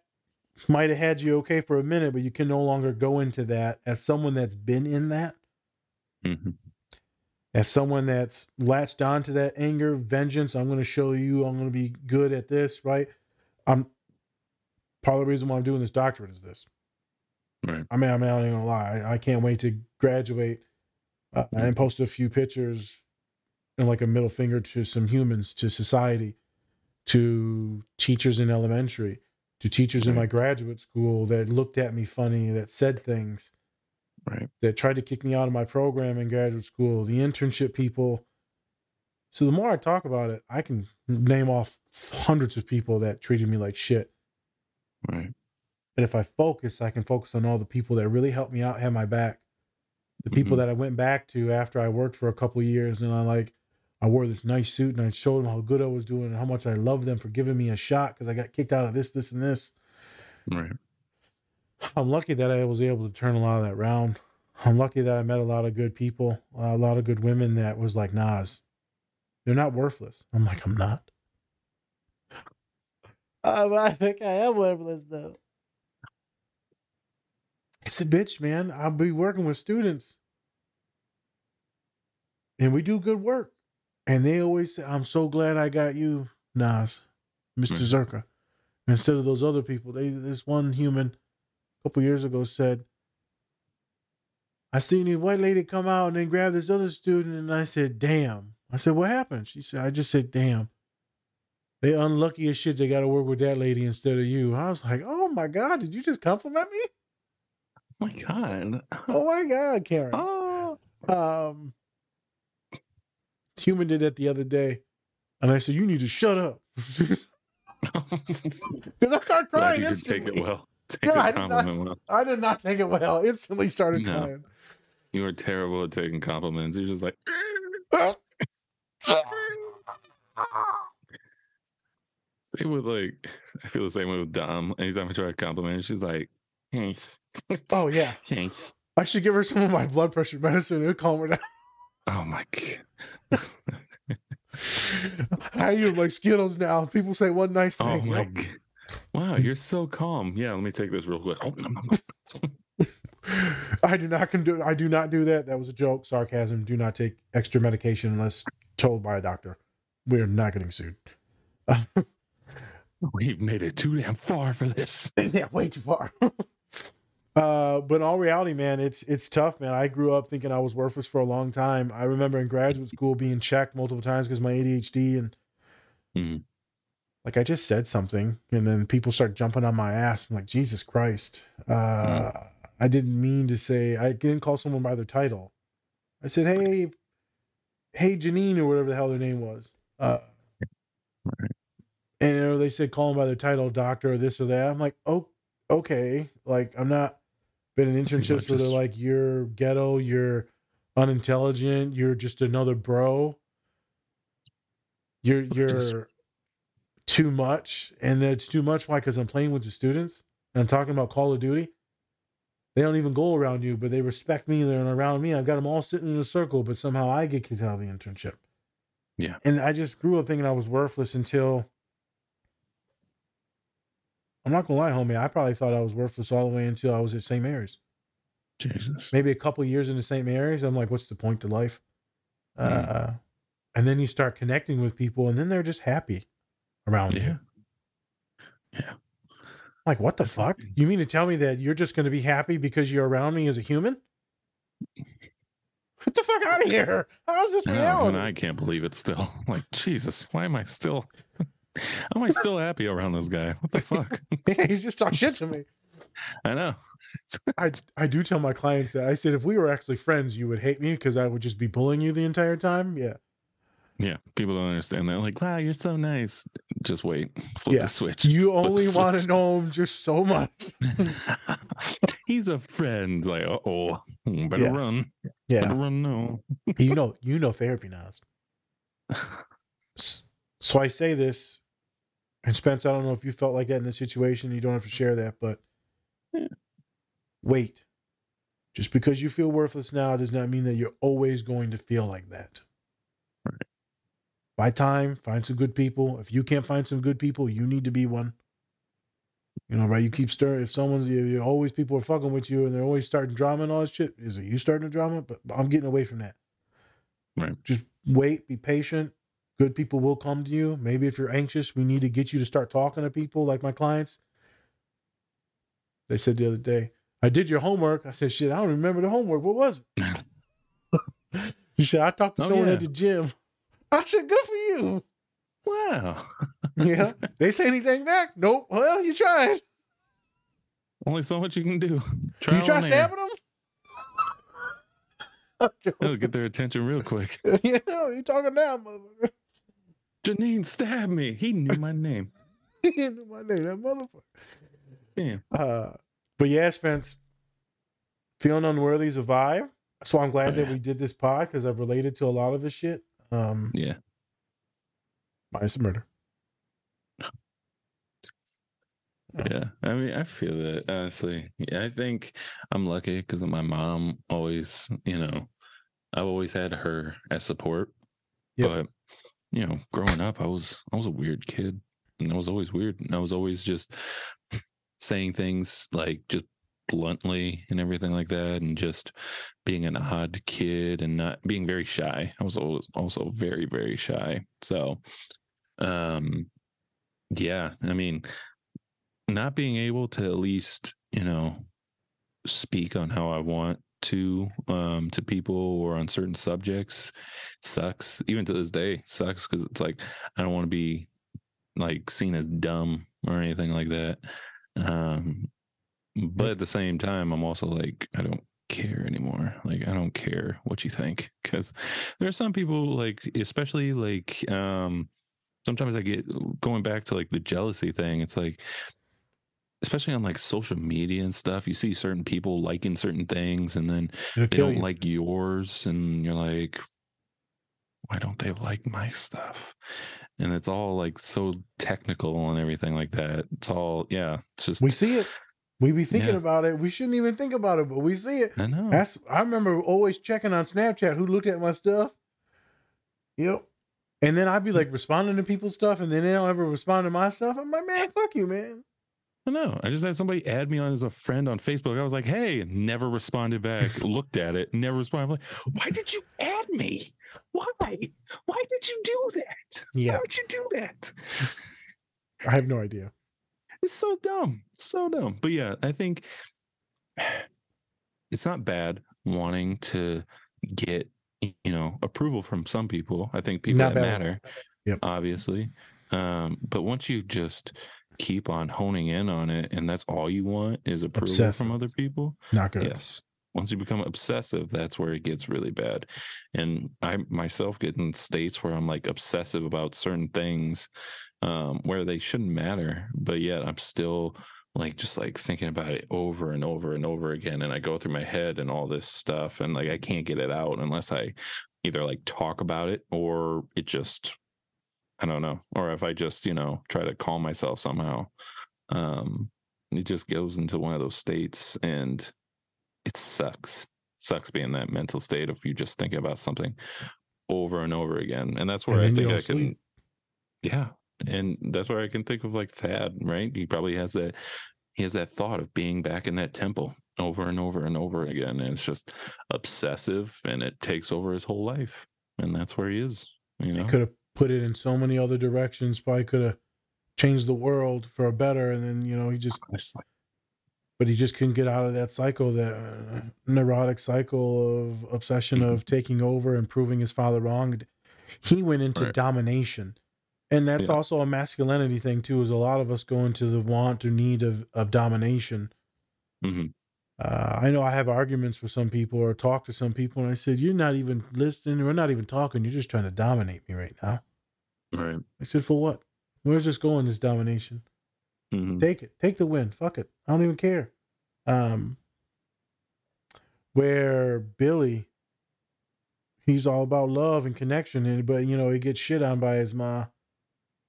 might have had you okay for a minute, but you can no longer go into that as someone that's been in that, Mhm. as someone that's latched onto that anger, vengeance. I'm going to show you, I'm going to be good at this, right? I'm part of the reason why I'm doing this doctorate is this. right. I mean, I mean, I'm not even gonna lie. I, I can't wait to graduate. Uh, I posted a few pictures and like a middle finger to some humans, to society, to teachers in elementary, to teachers in my graduate school that looked at me funny, that said things, Right. that tried to kick me out of my program in graduate school, the internship people. So the more I talk about it, I can name off hundreds of people that treated me like shit. Right. And if I focus, I can focus on all the people that really helped me out, had my back. The people Mhm. that I went back to after I worked for a couple of years and I like, I wore this nice suit and I showed them how good I was doing and how much I loved them for giving me a shot because I got kicked out of this, this, and this. Right. I'm lucky that I was able to turn a lot of that around. I'm lucky that I met a lot of good people, a lot of good women that was like, Nas, they're not worthless. I'm like, I'm not. Uh, I think I am worthless though. It's a bitch, man. I'll be working with students. And we do good work. And they always say, I'm so glad I got you, Nas, Mr. Mhm. Zerka. Instead of those other people. They this one human a couple years ago said, I seen this white lady come out and then grab this other student, and I said, damn. I said, what happened? She said, I just said, damn. They unlucky as shit they gotta work with that lady instead of you. I was like, oh my God, did you just compliment me? Oh my God. Oh my God, Karen. Oh. Um, human did that the other day, and I said, "You need to shut up," because I started Glad crying you could instantly. take it well. Take the I did not. compliment well. I did not take it well. Instantly started No. crying. You were terrible at taking compliments. You're just like, same with like, I feel the same way with Dom. Anytime I try to compliment her, she's like, thanks. Oh yeah, Thanks. I should give her some of my blood pressure medicine. It'll calm her down. Oh my God. I eat like Skittles now. People say one nice oh, thing. Oh my. God. Wow, you're so calm. Yeah, let me take this real quick. Oh. I do not condone. I do not do that. That was a joke, sarcasm. Do not take extra medication unless told by a doctor. We are not getting sued. We've made it too damn far for this. yeah, way too far. Uh, but in all reality, man, it's it's tough, man. I grew up thinking I was worthless for a long time. I remember in graduate school being checked multiple times because my ADHD and Mhm. like I just said something, and then people start jumping on my ass. I'm like, Jesus Christ! Uh, I didn't mean to say. I didn't call someone by their title. I said, Hey, hey, Janine, or whatever the hell their name was. Uh, and you know, they said call them by their title, doctor, or this or that. I'm like, oh, okay. Like I'm not been in internships where they're like, you're ghetto, you're unintelligent. You're just another bro. You're you're Just- too much, and that's too much. Why? Because I'm playing with the students and I'm talking about Call of Duty. They don't even go around you, but they respect me. They're around me. I've got them all sitting in a circle, but somehow I get kicked out of the internship. Yeah. And I just grew up thinking I was worthless until I'm not gonna lie, homie. I probably thought I was worthless all the way until I was at St. Mary's. Jesus. Maybe a couple years into St. Mary's, I'm like, what's the point to life? Uh, and then you start connecting with people, and then they're just happy around you. Yeah. you. Like, what the fuck? You mean to tell me that you're just going to be happy because you're around me as a human? Get the fuck out of here! How's this know, reality? and I can't believe it still. Like, Jesus, why am I still am I still happy around this guy? What the fuck? He's just talking shit to me. I know. I I do tell my clients that I said if we were actually friends, you would hate me because I would just be bullying you the entire time. Yeah, Yeah. People don't understand that. Like, wow, you're so nice. Just wait. Flip Yeah. the switch. you Flip only want to know him just so much. He's a friend. Like, uh oh. Better Yeah. run. Better Yeah, run no. you know, you know therapy now. So I say this, and Spence, I don't know if you felt like that in this situation. You don't have to share that, but Yeah. wait. Just because you feel worthless now does not mean that you're always going to feel like that. Right. By time, find some good people. If you can't find some good people, you need to be one. You know, right? You keep stirring. If someone's, you you always people are fucking with you, and they're always starting drama and all this shit. Is it you starting a drama? But I'm getting away from that. Right. Just wait, be patient. Good people will come to you. Maybe if you're anxious, we need to get you to start talking to people like my clients. They said the other day, I did your homework. I said, shit, I don't remember the homework. What was it? he said, I talked to Oh, someone yeah. at the gym. I said, good for you. Wow. Yeah. they say anything back? Nope. Well, you tried. Only so much you can do. you try stabbing them? It'll get their attention real quick. yeah, you talking now, motherfucker. Janine stabbed me. He knew my name. He knew my name, that motherfucker. Damn. Uh, but yeah, Spence, feeling unworthy is a vibe. So I'm glad Oh, that yeah. we did this pod because I've related to a lot of this shit. Um, Yeah. minus the murder. Yeah, I mean, I feel that honestly. Yeah, I think I'm lucky because my mom always, you know, I've always had her as support. Yep. But you know, growing up, I was I was a weird kid, and I was always weird, and I was always just saying things like just bluntly and everything like that, and just being an odd kid and not being very shy. I was also very very shy. So, um, yeah, I mean not being able to at least you know speak on how i want to um to people or on certain subjects sucks even to this day sucks because it's like i don't want to be like seen as dumb or anything like that um but at the same time i'm also like i don't care anymore like i don't care what you think because there are some people like especially like um sometimes i get going back to like the jealousy thing it's like especially on like social media and stuff you see certain people liking certain things and then It'll they don't you. like yours and you're like why don't they like my stuff and it's all like so technical and everything like that it's all yeah it's just we see it. We be thinking Yeah. about it. We shouldn't even think about it, but we see it. i know That's I remember always checking on Snapchat who looked at my stuff. Yep. And then I'd be hmm. like responding to people's stuff, and then they don't ever respond to my stuff. I'm like, man, fuck you, man. I know. I just had somebody add me on as a friend on Facebook. I was like, "Hey," never responded back. Looked at it, never responded. Like, why did you add me? Why? Why did you do that? Yeah. Why would you do that? I have no idea. It's so dumb, so dumb. But yeah, I think it's not bad wanting to get you know approval from some people. I think people Not that bad matter, Yep. obviously. Um, but once you just keep on honing in on it, and that's all you want is approval Obsessive. from other people. Not good. Yes. Once you become obsessive, that's where it gets really bad. And I myself get in states where I'm like obsessive about certain things um, where they shouldn't matter, but yet I'm still like just like thinking about it over and over and over again and I go through my head and all this stuff and like I can't get it out unless I either like talk about it or it just I don't know or if I just, you know, try to calm myself somehow. Um it just goes into one of those states and it sucks. sucks being that mental state of you just thinking about something over and over again. And that's where And I think I can sleep. yeah. And that's where I can think of like Thad, right? He probably has that he has that thought of being back in that temple over and over and over again. And it's just obsessive and it takes over his whole life. And that's where he is. You know? He could have put it in so many other directions. Probably could have changed the world for a better. And then you know he just, Honestly. but he just couldn't get out of that cycle, that uh, neurotic cycle of obsession Mhm. of taking over and proving his father wrong. He went into Right. domination, and that's Yeah. also a masculinity thing too. Is a lot of us go into the want or need of of domination. Mhm. Uh, I know I have arguments with some people or talk to some people, and I said, "You're not even listening. We're not even talking. You're just trying to dominate me right now." Right. I said, "For what? Where's this going? This domination? Mhm. Take it. Take the win. Fuck it. I don't even care." Um, where Billy, he's all about love and connection, and but you know he gets shit on by his ma.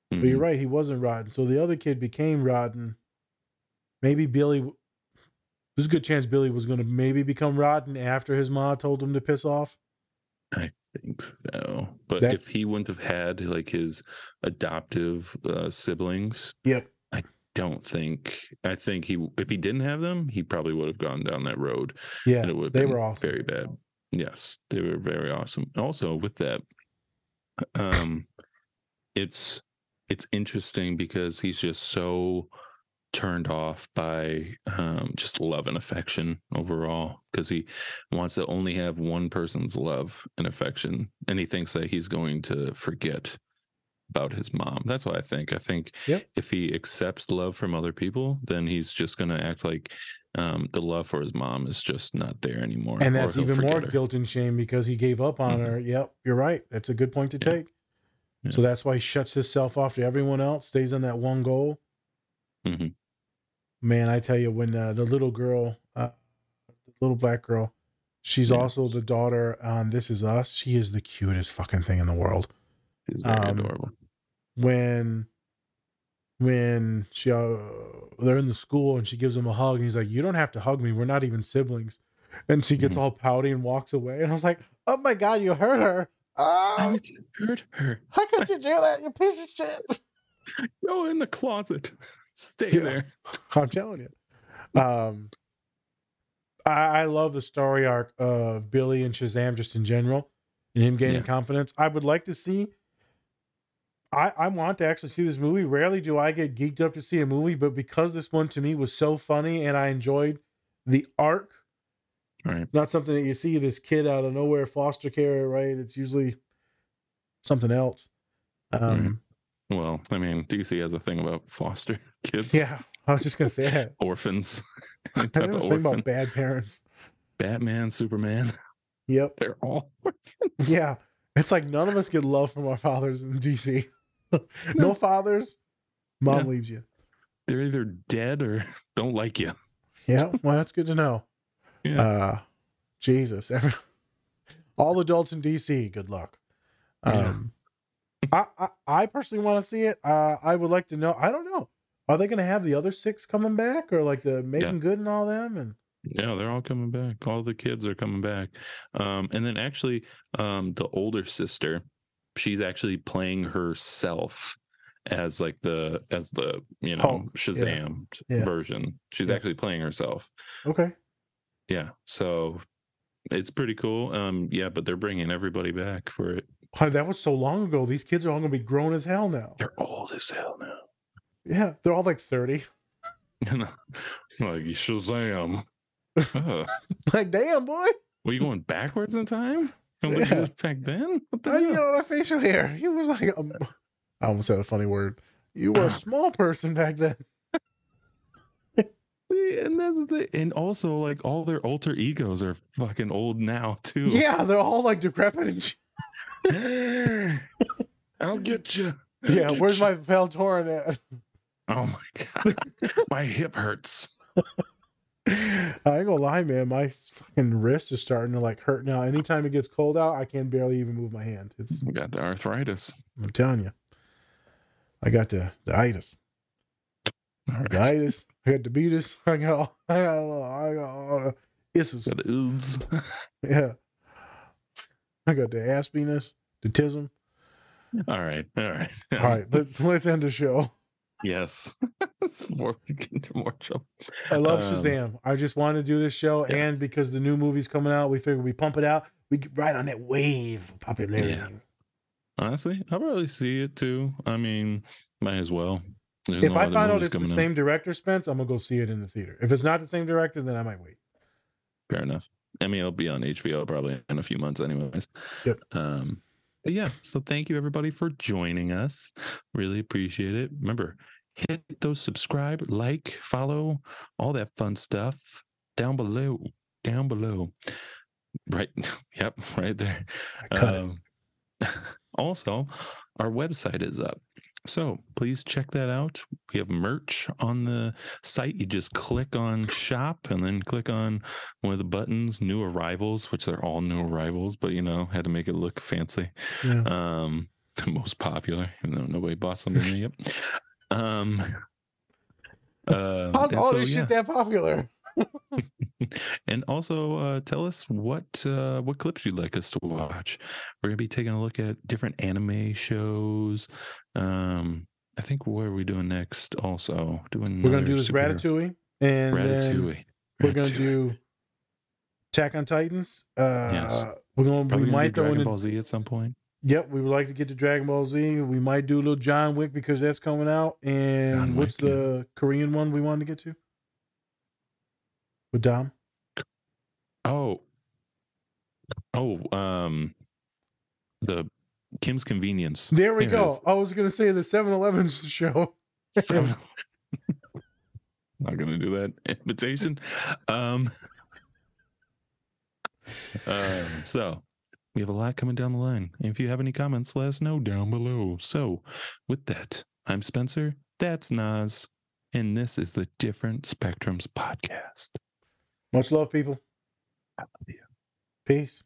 But you're Mhm. right, he wasn't rotten. So the other kid became rotten. Maybe Billy. There's a good chance Billy was going to maybe become rotten after his ma told him to piss off. I think so. But That- if he wouldn't have had like his adoptive uh, siblings, Yep. I don't think I think he if he didn't have them, he probably would have gone down that road. Yeah, and it would have they been were awesome. very bad. Yes, they were very awesome. Also, with that, um, it's it's interesting because he's just so turned off by um, just love and affection overall because he wants to only have one person's love and affection, and he thinks that he's going to forget about his mom. That's what I think. I think Yep. if he accepts love from other people, then he's just going to act like um, the love for his mom is just not there anymore. And that's even more her. guilt and shame because he gave up on Mhm. her. Yep, you're right. That's a good point to Yeah. take. So that's why he shuts himself off to everyone else, stays on that one goal. Mhm. Man, I tell you, when uh, the little girl, uh, the little black girl, she's Yeah. also the daughter on This Is Us. She is the cutest fucking thing in the world. He's very um, adorable. when when she uh, they're in the school and she gives him a hug and he's like you don't have to hug me we're not even siblings and she gets Mhm. all pouty and walks away and i was like oh my god you hurt her How oh, would hurt her? how could you do that you piece of shit Go in the closet. Stay Yeah. there. i'm telling you um I, I love the story arc of billy and shazam just in general and him gaining Yeah. confidence i would like to see I, I want to actually see this movie. Rarely do I get geeked up to see a movie, but because this one to me was so funny and I enjoyed the arc, Right. not something that you see this kid out of nowhere foster care, right? It's usually something else. Um, Well, I mean, DC has a thing about foster kids, Yeah, I was just gonna say that. orphans, I any type have a thing about bad parents. Batman, Superman. Yep. They're all orphans. Yeah. It's like none of us get love from our fathers in DC. no fathers. Mom Yeah. leaves you. They're either dead or don't like you. Yeah. Well, that's good to know. Yeah. Uh Jesus. Every, all adults in DC, good luck. Yeah. Um I, I I personally want to see it. Uh I would like to know. I don't know. Are they gonna have the other six coming back or like the Making Good and all them? And Yeah, they're all coming back. All the kids are coming back. Um, and then actually, um, the older sister, she's actually playing herself as like the as the you know Hulk, yeah. Shazam Yeah. version. She's Yeah. actually playing herself. okay. Yeah, so it's pretty cool. Um, yeah, but they're bringing everybody back for it. That was so long ago. These kids are all gonna be grown as hell now. They're old as hell now. Yeah, they're all like 30. You like Shazam. Uh, Like, damn, boy. were you going backwards in time? Yeah. you was back then? What the you hell? know that facial hair? He was like, um, I almost said a funny word. You were a small person back then. And that's the thing. And also, like all their alter egos are fucking old now too. Yeah, they're all like decrepit and shit. I'll get you. Yeah, where's my pal Torin at? Oh my god, my hip hurts. I ain't gonna lie, man. My fucking wrist is starting to like hurt now. Anytime it gets cold out, I can barely even move my hand. It's I got the arthritis. I'm telling you, I got the the itis, right. the itis. I got the beatus. I got all, I got all, I got all the isses. Got. Yeah, I got the aspiness, the tism. All right. All right. All right, let's let's end the show. Yes. Before we get into more trouble. I love Um, Shazam. I just wanted to do this show, yeah. and because the new movie's coming out, we figured we pump it out. We get right on that wave of popularity. Yeah. Honestly, I'll probably see it too. I mean, might as well. There's If no I find out it's the same director, Spence, I'm gonna go see it in the theater. If it's not the same director, then I might wait. Fair enough. I mean, it'll be on HBO probably in a few months, anyways. Yep. Um, but yeah, so thank you everybody for joining us. Really appreciate it. Remember, hit those subscribe, like, follow, all that fun stuff down below. Down below. Right. Yep. Right there. Um, also, our website is up. So please check that out. We have merch on the site. You just click on shop and then click on one of the buttons, new arrivals, which they're all new arrivals, but you know, had to make it look fancy. Yeah. Um, the most popular, even though nobody bought something yet. Um, uh, How's all so, this yeah. shit that popular? and also uh, tell us what uh, what clips you'd like us to watch. We're gonna be taking a look at different anime shows. Um, I think what are we doing next? Also, doing We're gonna do this Ratatouille, and Ratatouille. we're gonna do Attack on Titans. Uh, Yes. We're gonna Probably we gonna might do throw Dragon a, Ball Z at some point. Yep, we would like to get to Dragon Ball Z. We might do a little John Wick because that's coming out. And what's Wick, yeah. the Korean one we wanted to get to? With Dom? Oh, oh, um, the Kim's Convenience. There we There go. I was gonna say the 7-Eleven show. Not gonna do that invitation. Um, um, so we have a lot coming down the line. If you have any comments, let us know down below. So with that, I'm Spencer. That's Nas, and this is the Different Spectrums podcast. Much love, people. I love you. Peace.